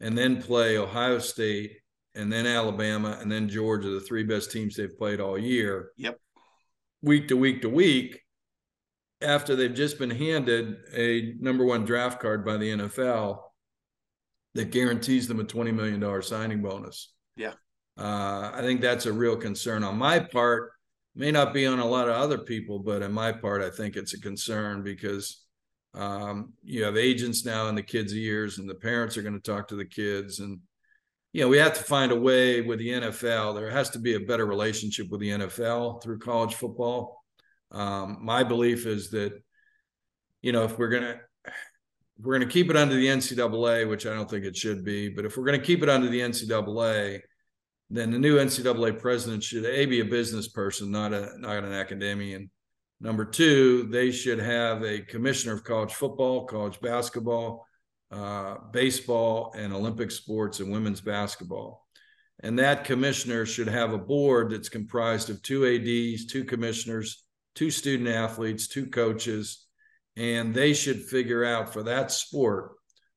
Speaker 3: and then play Ohio State and then Alabama and then Georgia, the three best teams they've played all year.
Speaker 1: Yep.
Speaker 3: Week to week to week, after they've just been handed a number one draft card by the NFL that guarantees them a $20 million signing bonus.
Speaker 1: Yeah.
Speaker 3: Uh, I think that's a real concern on my part. May not be on a lot of other people, but on my part, I think it's a concern because um, you have agents now in the kids' ears, and the parents are going to talk to the kids. And, you know, we have to find a way with the NFL. There has to be a better relationship with the NFL through college football. Um, my belief is that, you know, if we're to, we're going to keep it under the NCAA, which I don't think it should be, but if we're going to keep it under the NCAA, then the new NCAA president should a be a business person, not a not an academician. Number two, they should have a commissioner of college football, college basketball, uh, baseball, and Olympic sports and women's basketball. And that commissioner should have a board that's comprised of two ADs, two commissioners, two student athletes, two coaches, and they should figure out for that sport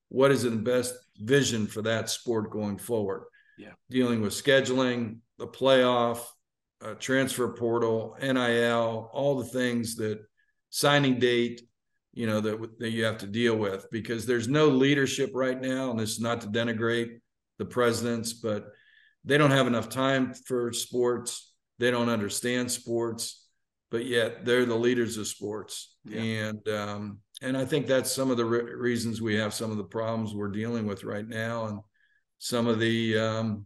Speaker 3: what is the best vision for that sport going forward.
Speaker 1: Yeah.
Speaker 3: Dealing with scheduling, the playoff, uh, transfer portal, NIL, all the things that signing date, you know, that, that you have to deal with because there's no leadership right now. And this is not to denigrate the presidents, but they don't have enough time for sports. They don't understand sports but yet they're the leaders of sports. Yeah. And um, and I think that's some of the re- reasons we have some of the problems we're dealing with right now, and some of the um,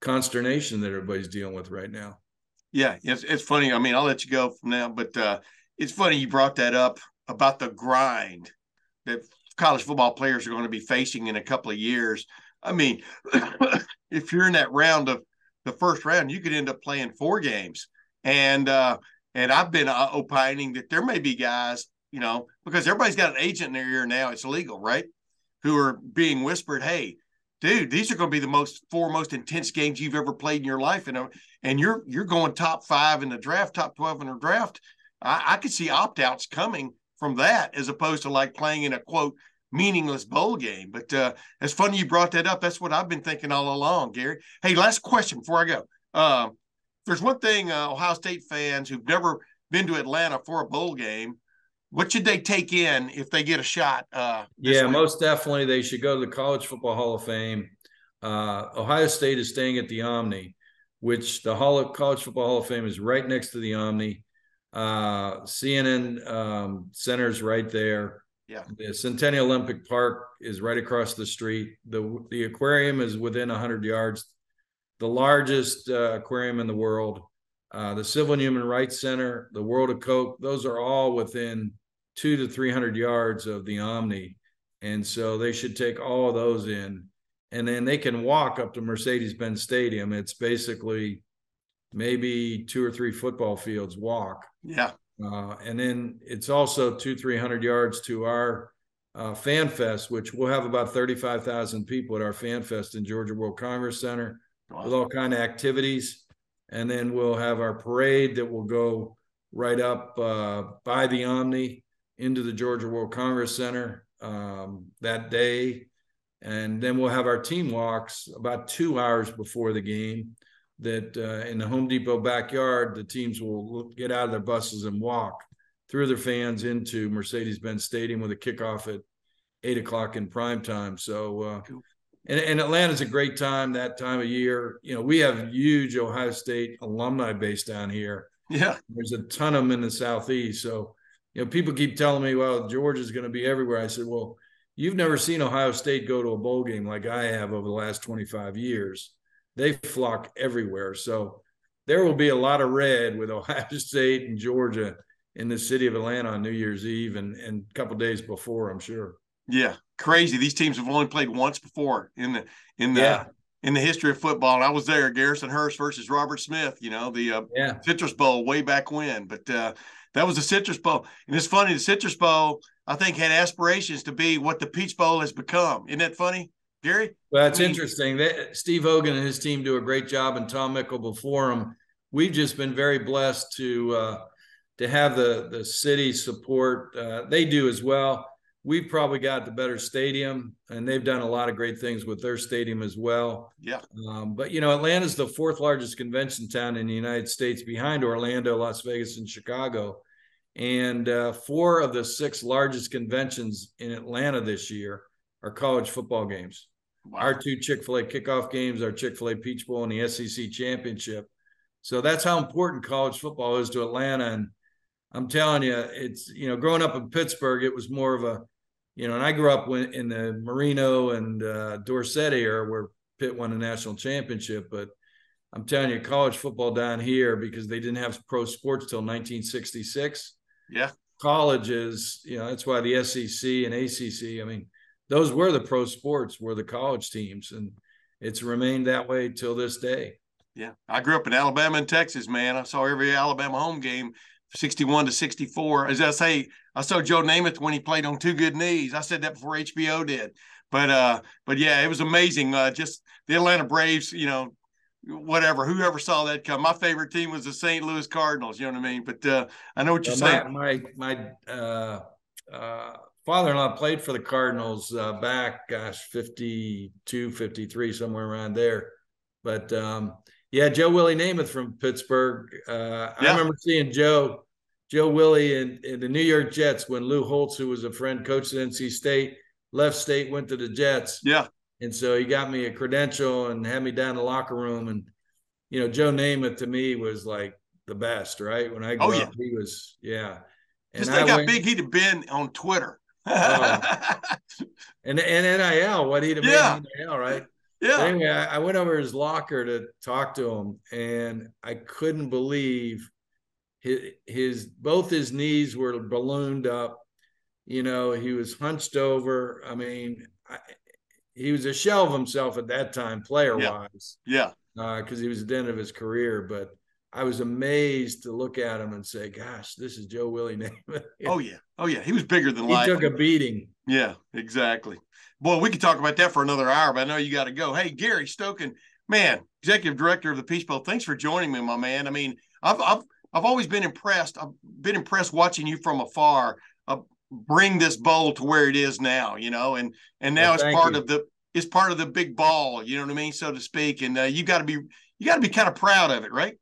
Speaker 3: consternation that everybody's dealing with right now.
Speaker 1: Yeah, it's it's funny. I mean, I'll let you go from now, but uh, it's funny you brought that up about the grind that college football players are going to be facing in a couple of years. I mean, if you're in that round of the first round, you could end up playing four games. And uh, and I've been uh, opining that there may be guys, you know, because everybody's got an agent in their ear now. It's illegal, right? Who are being whispered, "Hey, dude, these are going to be the most four most intense games you've ever played in your life," and uh, and you're you're going top five in the draft, top twelve in the draft. I, I could see opt outs coming from that as opposed to like playing in a quote meaningless bowl game. But uh, it's funny you brought that up. That's what I've been thinking all along, Gary. Hey, last question before I go. Um, there's one thing uh, Ohio State fans who've never been to Atlanta for a bowl game what should they take in if they get a shot? Uh,
Speaker 3: yeah, week? most definitely they should go to the College Football Hall of Fame. Uh, Ohio State is staying at the Omni, which the Hall of College Football Hall of Fame is right next to the Omni. Uh, CNN um, Center is right there.
Speaker 1: Yeah.
Speaker 3: The Centennial Olympic Park is right across the street. The the aquarium is within 100 yards. The largest uh, aquarium in the world. Uh, the Civil and Human Rights Center, the World of Coke, those are all within two to 300 yards of the Omni. And so they should take all of those in. And then they can walk up to Mercedes Benz Stadium. It's basically maybe two or three football fields walk.
Speaker 1: Yeah.
Speaker 3: Uh, and then it's also two, 300 yards to our uh, Fan Fest, which we'll have about 35,000 people at our Fan Fest in Georgia World Congress Center wow. with all kind of activities. And then we'll have our parade that will go right up uh, by the Omni into the Georgia World Congress Center um, that day. And then we'll have our team walks about two hours before the game that uh, in the Home Depot backyard, the teams will get out of their buses and walk through their fans into Mercedes-Benz Stadium with a kickoff at eight o'clock in prime time. So, uh, and, and Atlanta's a great time that time of year. You know, we have huge Ohio State alumni base down here.
Speaker 1: Yeah,
Speaker 3: there's a ton of them in the southeast. So, you know, people keep telling me, "Well, Georgia's going to be everywhere." I said, "Well, you've never seen Ohio State go to a bowl game like I have over the last 25 years." They flock everywhere. So there will be a lot of red with Ohio State and Georgia in the city of Atlanta on New Year's Eve and, and a couple days before, I'm sure.
Speaker 1: Yeah, crazy. These teams have only played once before in the in the yeah. in the history of football. And I was there, Garrison-Hearst versus Robert Smith. You know the uh,
Speaker 3: yeah.
Speaker 1: Citrus Bowl way back when, but uh, that was the Citrus Bowl. And it's funny, the Citrus Bowl I think had aspirations to be what the Peach Bowl has become. Isn't that funny? Gary?
Speaker 3: Well, it's I mean, interesting. That Steve Hogan and his team do a great job, and Tom Mickle before him. We've just been very blessed to uh, to have the the city support. Uh, they do as well. We've probably got the better stadium, and they've done a lot of great things with their stadium as well.
Speaker 1: Yeah.
Speaker 3: Um, but you know, Atlanta's the fourth largest convention town in the United States, behind Orlando, Las Vegas, and Chicago. And uh, four of the six largest conventions in Atlanta this year are college football games. Wow. Our two Chick fil A kickoff games, our Chick fil A Peach Bowl, and the SEC championship. So that's how important college football is to Atlanta. And I'm telling you, it's, you know, growing up in Pittsburgh, it was more of a, you know, and I grew up in the Marino and uh, Dorsett era where Pitt won a national championship. But I'm telling you, college football down here, because they didn't have pro sports till 1966.
Speaker 1: Yeah.
Speaker 3: Colleges, you know, that's why the SEC and ACC, I mean, those were the pro sports, were the college teams, and it's remained that way till this day.
Speaker 1: Yeah, I grew up in Alabama and Texas, man. I saw every Alabama home game, sixty-one to sixty-four. As I say, I saw Joe Namath when he played on Two Good Knees. I said that before HBO did, but uh, but yeah, it was amazing. Uh, just the Atlanta Braves, you know, whatever. Whoever saw that come. My favorite team was the St. Louis Cardinals. You know what I mean? But uh, I know what you're well, saying.
Speaker 3: My my, my uh, uh, father-in-law played for the Cardinals uh, back, gosh, 52, 53, somewhere around there. But um, yeah, Joe Willie Namath from Pittsburgh. Uh, yeah. I remember seeing Joe, Joe Willie in, in the New York Jets when Lou Holtz, who was a friend, coached at NC State, left state, went to the Jets.
Speaker 1: Yeah.
Speaker 3: And so he got me a credential and had me down the locker room. And, you know, Joe Namath to me was like the best, right? When I grew oh, yeah. up, he was, yeah.
Speaker 1: And Just think I how went, big he'd have been on Twitter.
Speaker 3: Oh. and and NIL, what he'd have yeah. made NIL, right?
Speaker 1: Yeah.
Speaker 3: Anyway, I, I, went over his locker to talk to him, and I couldn't believe his, his both his knees were ballooned up. You know, he was hunched over. I mean, I, he was a shell of himself at that time, player wise.
Speaker 1: Yeah.
Speaker 3: Because uh, he was at the end of his career, but I was amazed to look at him and say, "Gosh, this is Joe Willie Namath."
Speaker 1: oh yeah, oh yeah, he was bigger than
Speaker 3: he
Speaker 1: life.
Speaker 3: He took a beating.
Speaker 1: Yeah, exactly. Boy, we could talk about that for another hour, but I know you got to go. Hey, Gary Stokan, man, executive director of the Peach Bowl. Thanks for joining me, my man. I mean, I've I've I've always been impressed. I've been impressed watching you from afar. Uh, bring this bowl to where it is now, you know, and and now well, it's part you. of the it's part of the big ball, you know what I mean, so to speak. And uh, you got to be you got to be kind of proud of it, right?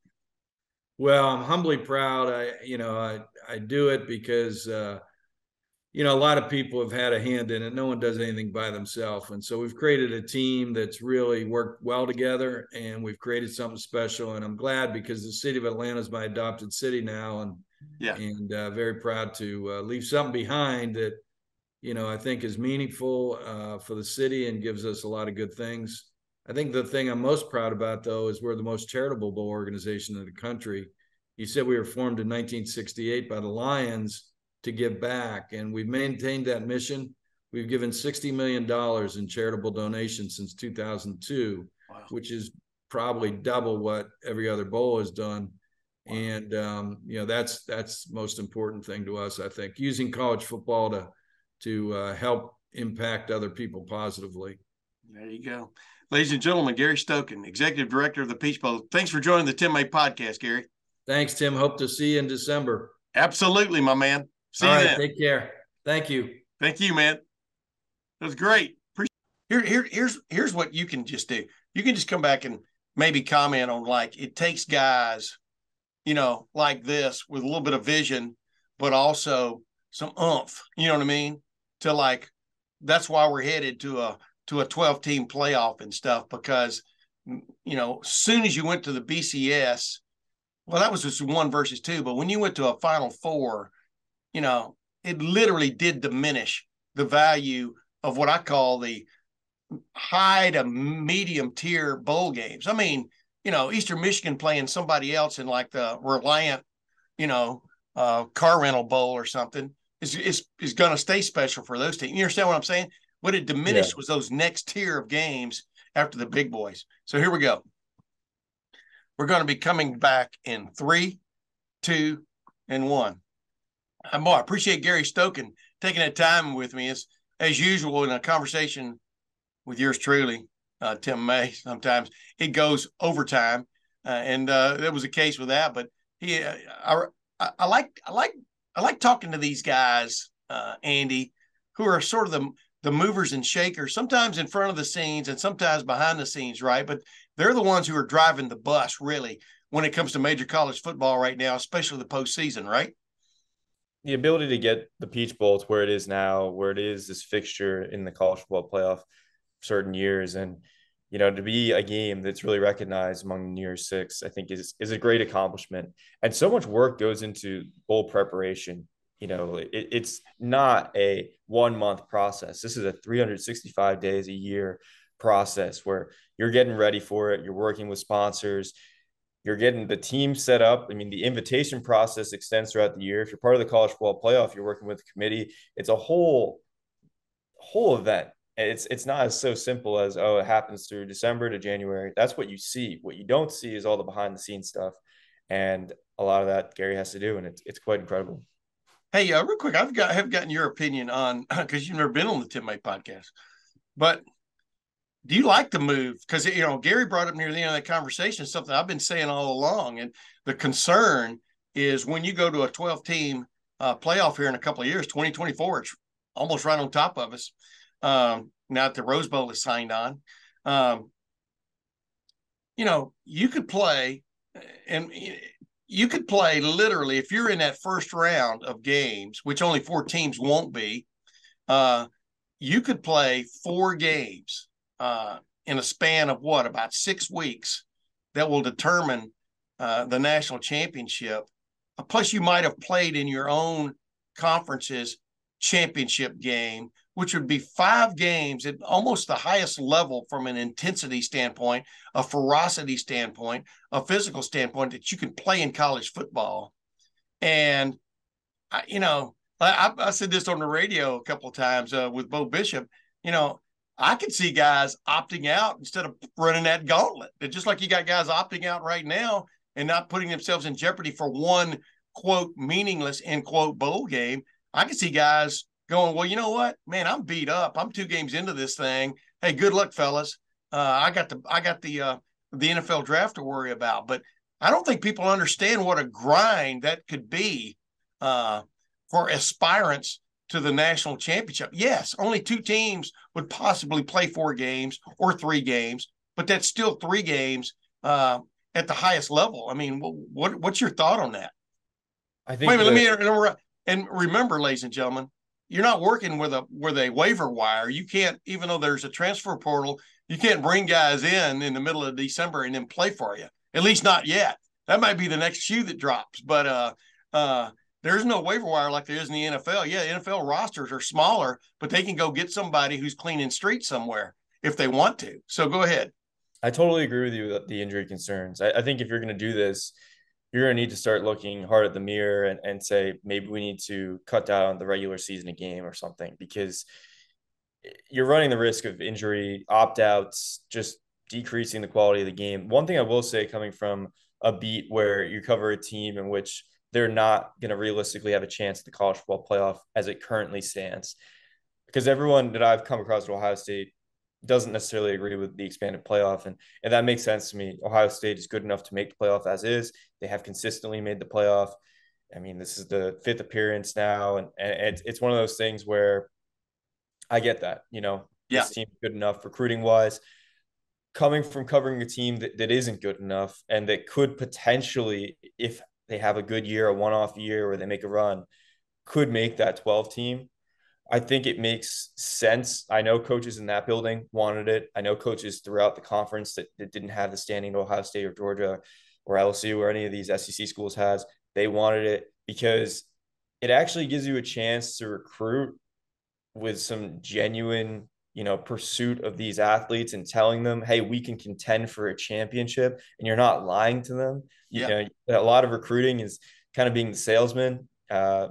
Speaker 3: Well, I'm humbly proud. I, you know, I, I do it because uh, you know, a lot of people have had a hand in it. No one does anything by themselves. And so we've created a team that's really worked well together and we've created something special. And I'm glad because the city of Atlanta is my adopted city now. And
Speaker 1: yeah,
Speaker 3: and uh, very proud to uh, leave something behind that, you know, I think is meaningful uh, for the city and gives us a lot of good things. I think the thing I'm most proud about, though, is we're the most charitable bowl organization in the country. You said we were formed in 1968 by the Lions to give back. And we've maintained that mission. We've given $60 million in charitable donations since 2002, wow. which is probably double what every other bowl has done. Wow. And um, you know that's that's most important thing to us, I think, using college football to to uh, help impact other people positively.
Speaker 1: There you go, ladies and gentlemen. Gary Stokan, executive director of the Peach Bowl. Thanks for joining the Tim May podcast, Gary.
Speaker 3: Thanks, Tim. Hope to see you in December.
Speaker 1: Absolutely, my man. See
Speaker 3: All
Speaker 1: you
Speaker 3: right,
Speaker 1: then.
Speaker 3: Take care. Thank you.
Speaker 1: Thank you, man. That was great. Here, here, here's here's what you can just do. You can just come back and maybe comment on like it takes guys, you know, like this with a little bit of vision, but also some umph. You know what I mean? To like, that's why we're headed to a to a 12 team playoff and stuff because you know, as soon as you went to the BCS, well, that was just one versus two. But when you went to a Final Four, you know, it literally did diminish the value of what I call the high to medium tier bowl games. I mean, you know, Eastern Michigan playing somebody else in like the Reliant, you know, uh, car rental bowl or something is is is going to stay special for those teams. You understand what I'm saying? What it diminished yeah. was those next tier of games after the big boys. So here we go. We're going to be coming back in three, two, and one. Boy, I appreciate Gary Stokan taking that time with me. As as usual in a conversation with yours truly, uh, Tim May. Sometimes it goes overtime, uh, and uh, there was a case with that. But he, uh, I, I, like, I like, I like talking to these guys, uh, Andy, who are sort of the the movers and shakers. Sometimes in front of the scenes, and sometimes behind the scenes, right? But they're the ones who are driving the bus, really, when it comes to major college football right now, especially the postseason, right?
Speaker 2: the ability to get the Peach Bowl to where it is now, where it is this fixture in the college football playoff certain years, and you know to be a game that's really recognized among the New Year's Six, I think is is a great accomplishment. And so much work goes into bowl preparation. You know, it, it's not a one month process. This is a 365 days a year process where you're getting ready for it. You're working with sponsors you're getting the team set up. I mean, the invitation process extends throughout the year. If you're part of the college football playoff, you're working with the committee. It's a whole whole event. It's it's not as so simple as oh, it happens through December to January. That's what you see. What you don't see is all the behind the scenes stuff, and a lot of that Gary has to do, and it's it's quite incredible.
Speaker 1: Hey, uh, real quick, I've got have gotten your opinion on because you've never been on the Tim May podcast, but do you like the move? Because you know Gary brought up near the end of that conversation something I've been saying all along, and the concern is when you go to a 12 team uh, playoff here in a couple of years, 2024, it's almost right on top of us. Um, now that the Rose Bowl is signed on, um, you know you could play, and you could play literally if you're in that first round of games, which only four teams won't be. Uh, you could play four games uh, in a span of what about six weeks that will determine uh, the national championship. Plus, you might have played in your own conference's championship game, which would be five games at almost the highest level from an intensity standpoint, a ferocity standpoint, a physical standpoint that you can play in college football. And, you know, I, I said this on the radio a couple of times uh, with Bo Bishop. You know, I could see guys opting out instead of running that gauntlet. Just like you got guys opting out right now and not putting themselves in jeopardy for one quote meaningless end quote bowl game. I could see guys going, well, you know what, man, I'm beat up. I'm two games into this thing. Hey, good luck, fellas. Uh, I got the I got the uh, the NFL draft to worry about, but I don't think people understand what a grind that could be uh, for aspirants to the national championship. Yes, only two teams would possibly play four games or three games, but that's still three games uh, at the highest level. I mean, what what's your thought on that?
Speaker 2: I think.
Speaker 1: Wait a minute, let me and remember, ladies and gentlemen, you're not working with a with a waiver wire. You can't, even though there's a transfer portal, you can't bring guys in in the middle of December and then play for you. At least not yet. That might be the next shoe that drops. But uh, uh, there's no waiver wire like there is in the NFL. Yeah, NFL rosters are smaller, but they can go get somebody who's cleaning streets somewhere if they want to. So go ahead.
Speaker 2: I totally agree with you the injury concerns. I, I think if you're going to do this, you're going to need to start looking hard at the mirror and, and say maybe we need to cut down the regular season a game or something because eh, you're running the risk of injury, opt outs, just decreasing the quality of the game. One thing I will say coming from a beat where you cover a team in which they're not going to realistically have a chance at the college football playoff as it currently stands. Because everyone that I've come across at Ohio State doesn't necessarily agree with the expanded playoff. And, and that makes sense to me. Ohio State is good enough to make the playoff as is. They have consistently made the playoff. I mean, this is the fifth appearance now. And, and it's, it's one of those things where I get that, you know,
Speaker 1: yeah.
Speaker 2: this team good enough recruiting wise. Coming from covering a team that, that isn't good enough and that could potentially, if they have a good year, a one off year where they make a run, could make that 12 team I think it makes sense. I know coaches in that building wanted it. I know coaches throughout the conference that, that didn't have the standing to Ohio State or Georgia or LSU or any of these SEC schools has. They wanted it because it actually gives you a chance to recruit with some genuine, you know, pursuit of these athletes and telling them, hey, we can contend for a championship, and you're not lying to them.
Speaker 1: Yeah.
Speaker 2: You know, a lot of recruiting is kind of being the salesman. Uh,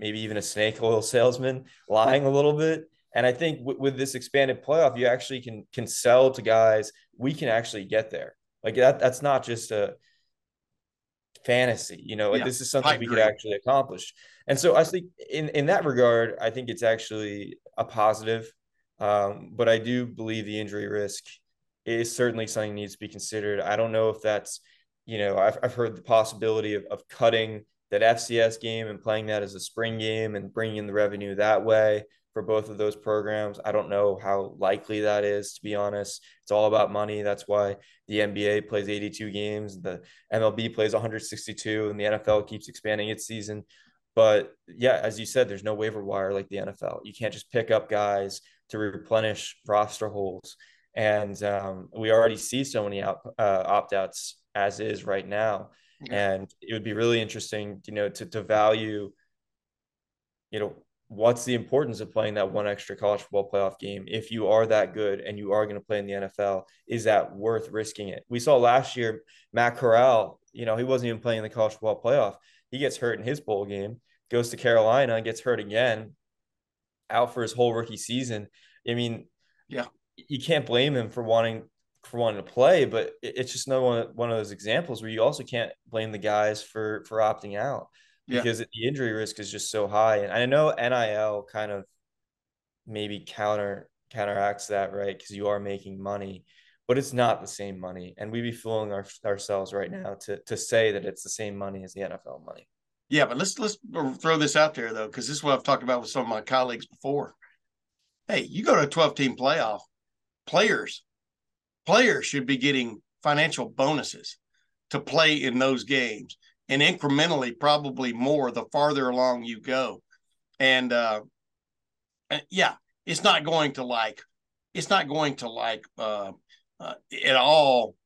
Speaker 2: maybe even a snake oil salesman lying a little bit. And I think w- with this expanded playoff, you actually can can sell to guys. We can actually get there. Like that. That's not just a fantasy. You know, like
Speaker 1: yeah,
Speaker 2: this is something we could actually accomplish. And so I think in in that regard, I think it's actually a positive. Um, but I do believe the injury risk is certainly something needs to be considered. I don't know if that's, you know, I've, I've heard the possibility of, of cutting that FCS game and playing that as a spring game and bringing in the revenue that way for both of those programs. I don't know how likely that is, to be honest. It's all about money. That's why the NBA plays 82 games, the MLB plays 162, and the NFL keeps expanding its season. But yeah, as you said, there's no waiver wire like the NFL. You can't just pick up guys to replenish roster holes. And um, we already see so many uh, opt outs as is right now and it would be really interesting, you know, to to value, you know, what's the importance of playing that one extra college football playoff game if you are that good and you are going to play in the NFL? Is that worth risking it? We saw last year Matt Corral, you know, he wasn't even playing the college football playoff. He gets hurt in his bowl game, goes to Carolina, and gets hurt again, out for his whole rookie season. I mean,
Speaker 1: yeah,
Speaker 2: you can't blame him for wanting for wanting to play, but it's just another one, one of those examples where you also can't blame the guys for for opting out because yeah. the injury risk is just so high. And I know NIL kind of maybe counter counteracts that, right? Because you are making money, but it's not the same money. And we'd be fooling our, ourselves right now to to say that it's the same money as the NFL money.
Speaker 1: Yeah, but let's let's throw this out there though, because this is what I've talked about with some of my colleagues before. Hey, you go to a 12 team playoff, players players should be getting financial bonuses to play in those games and incrementally probably more the farther along you go. And uh yeah it's not going to like it's not going to like uh, uh at all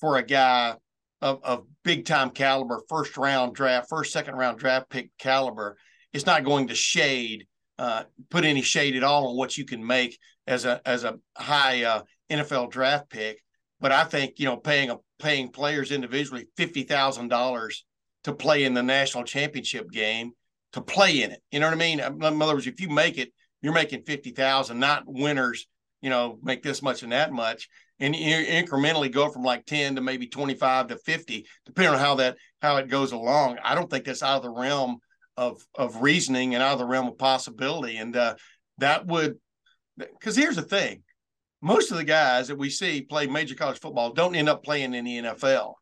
Speaker 1: for a guy of, of big time caliber first round draft first second round draft pick caliber. It's not going to shade uh, put any shade at all on what you can make as a as a high uh, NFL draft pick. But I think you know paying a paying players individually fifty thousand dollars to play in the national championship game to play in it. You know what I mean? In other words, if you make it, you're making fifty thousand, not winners. You know, make this much and that much, and you incrementally go from like ten to maybe twenty five to fifty, depending on how that how it goes along. I don't think that's out of the realm of of reasoning and out of the realm of possibility, and uh, that would because here's the thing most of the guys that we see play major college football don't end up playing in the NFL.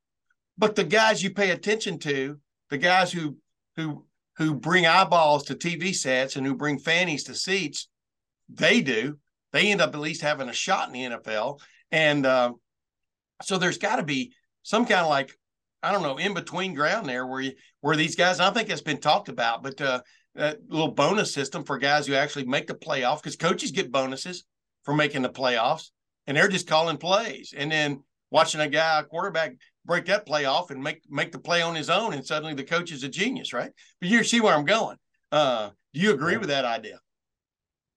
Speaker 1: But the guys you pay attention to, the guys who who who bring eyeballs to TV sets and who bring fannies to seats, they do. They end up at least having a shot in the NFL. And uh, so there's got to be some kind of like I don't know in between ground there where you where these guys. I think it's been talked about, but uh, that little bonus system for guys who actually make the playoff because coaches get bonuses for making the playoffs, and they're just calling plays, and then watching a guy a quarterback break that play off and make make the play on his own, and suddenly the coach is a genius, right? But you see where I'm going. Uh, do you agree with that idea?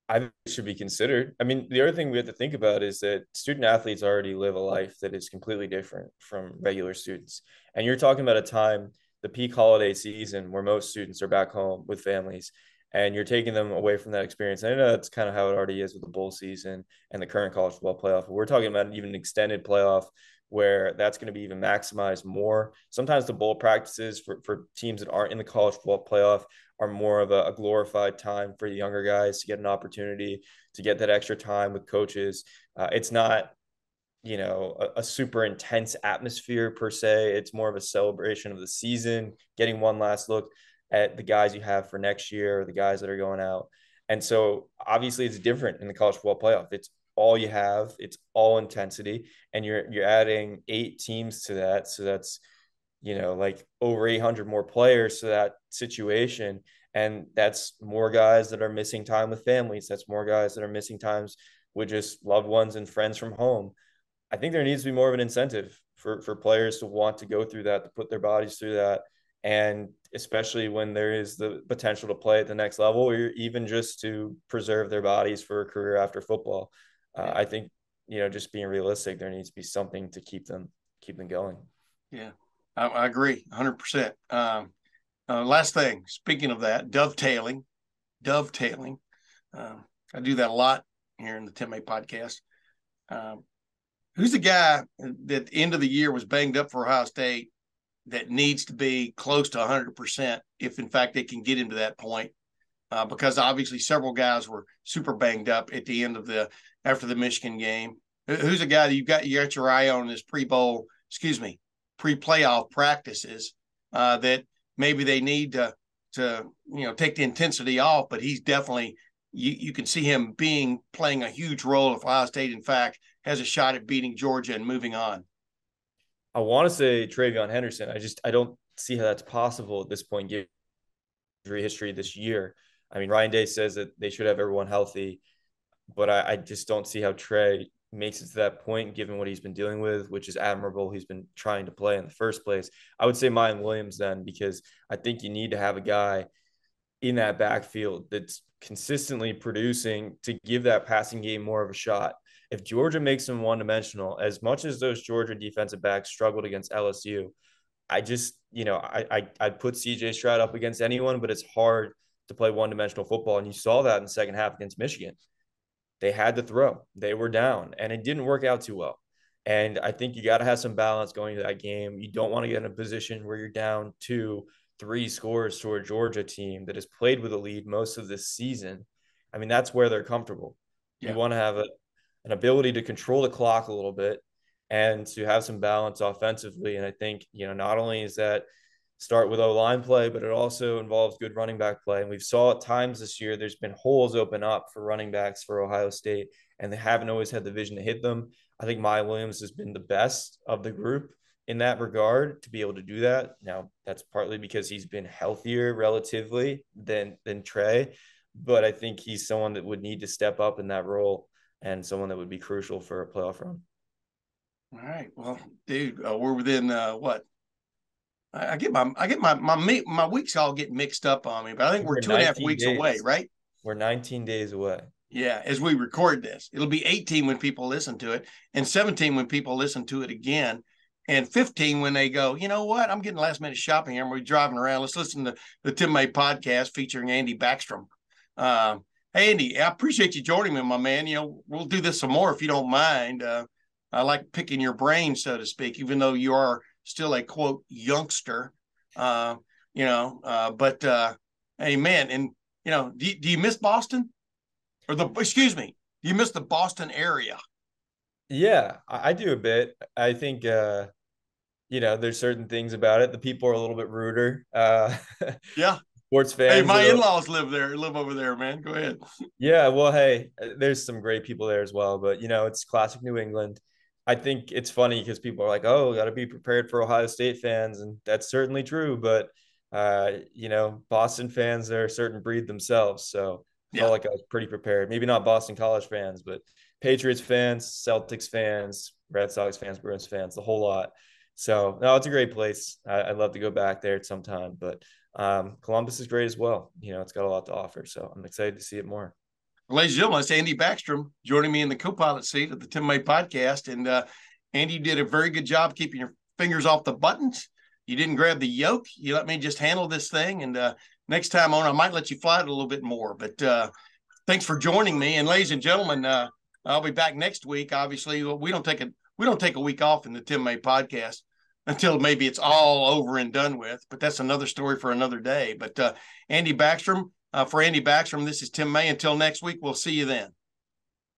Speaker 2: I think it should be considered. I mean, the other thing we have to think about is that student athletes already live a life that is completely different from regular students. And you're talking about a time, the peak holiday season, where most students are back home with families, and you're taking them away from that experience. And I know that's kind of how it already is with the bowl season and the current college football playoff. But we're talking about an even extended playoff where that's going to be even maximized more. Sometimes the bowl practices for, for teams that aren't in the college football playoff are more of a, a, glorified time for the younger guys to get an opportunity to get that extra time with coaches. Uh, it's not, you know, a, a, super intense atmosphere per se. It's more of a celebration of the season, getting one last look at the guys you have for next year, the guys that are going out. And so obviously it's different in the college football playoff. It's all you have. It's all intensity, and you're you're adding eight teams to that. So that's you know like over 800 more players to that situation, and that's more guys that are missing time with families. That's more guys that are missing times with just loved ones and friends from home. I think there needs to be more of an incentive for for players to want to go through that, to put their bodies through that, and especially when there is the potential to play at the next level, or even just to preserve their bodies for a career after football uh, I think you know just being realistic, there needs to be something to keep them keep them going.
Speaker 1: Yeah, I, I agree, hundred um, percent. Uh, last thing, speaking of that, dovetailing, dovetailing. Um, I do that a lot here in the Tim May podcast. Um, who's the guy that the end of the year was banged up for Ohio State that needs to be close to 100% if, in fact, they can get him to that point? Uh, because obviously several guys were super banged up at the end of the after the Michigan game? Who's a guy that you got you got your eye on in this pre bowl, excuse me, pre playoff practices uh, that maybe they need to to you know take the intensity off, but he's definitely you you can see him being playing a huge role if Ohio State in fact has a shot at beating Georgia and moving on.
Speaker 2: I want to say TreVeyon Henderson. I just I don't see how that's possible at this point given injury history this year. I mean, Ryan Day says that they should have everyone healthy but I, I just don't see how Trey makes it to that point given what he's been dealing with, which is admirable. He's been trying to play in the first place. I would say Miyan Williams then because I think you need to have a guy in that backfield that's consistently producing to give that passing game more of a shot. If Georgia makes them one dimensional, as much as those Georgia defensive backs struggled against LSU, I just, you know, I, I I'd put CJ Stroud up against anyone, but it's hard to play one dimensional football. And you saw that in the second half against Michigan they had to throw. They were down, and it didn't work out too well. And I think you got to have some balance going to that game. You don't want to get in a position where you're down two, three scores to a Georgia team that has played with a lead most of this season. I mean, that's where they're comfortable. Yeah. You want to have a, an ability to control the clock a little bit and to have some balance offensively. And I think, you know, not only is that – start with O line play, but it also involves good running back play. And we've saw at times this year there's been holes open up for running backs for Ohio State, and they haven't always had the vision to hit them. I think Miyan Williams has been the best of the group in that regard to be able to do that. Now that's partly because he's been healthier relatively than than Trey, but I think he's someone that would need to step up in that role and someone that would be crucial for a playoff run.
Speaker 1: All right. Well, dude, uh, we're within uh, what I get my I get my my my weeks all get mixed up on me, but I think we're, we're two and a half weeks days. away, right?
Speaker 2: We're 19 days away.
Speaker 1: Yeah, as we record this, it'll be 18 when people listen to it, and 17 when people listen to it again, and 15 when they go, you know what? I'm getting last minute shopping here. We're driving around. Let's listen to the Tim May podcast featuring Andy Backstrom. Um, hey, Andy, I appreciate you joining me, my man. You know, we'll do this some more if you don't mind. Uh, I like picking your brain, so to speak, even though you are still a quote youngster, uh, you know. Uh, but uh, hey, man, and you know, do, do you miss Boston or the? Excuse me, do you miss the Boston area?
Speaker 2: Yeah, I, I do a bit. I think uh, you know, there's certain things about it. The people are a little bit ruder. Uh,
Speaker 1: yeah.
Speaker 2: Sports fans.
Speaker 1: Hey, my in-laws live there, live over there, man. Go ahead.
Speaker 2: Yeah, well, hey, there's some great people there as well, but you know, it's classic New England. I think it's funny because people are like, "Oh, got to be prepared for Ohio State fans," and that's certainly true. But uh, you know, Boston fans are a certain breed themselves. So I
Speaker 1: Yeah.
Speaker 2: felt like I was pretty prepared. Maybe not Boston College fans, but Patriots fans, Celtics fans, Red Sox fans, Bruins fans, the whole lot. So no, it's a great place. I, I'd love to go back there at some time, but um, Columbus is great as well. You know, it's got a lot to offer. So I'm excited to see it more.
Speaker 1: Ladies and gentlemen, it's Andy Backstrom joining me in the co-pilot seat of the Tim May podcast. And uh, Andy did a very good job keeping your fingers off the buttons. You didn't grab the yoke. You let me just handle this thing. And uh, next time on, I might let you fly it a little bit more. But uh, thanks for joining me. And ladies and gentlemen, uh, I'll be back next week. Obviously, we don't take a we don't take a week off in the Tim May podcast until maybe it's all over and done with. But that's another story for another day. But uh, Andy Backstrom, uh, for Andy Backstrom, this is Tim May. Until next week, we'll see you then.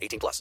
Speaker 4: 18 plus.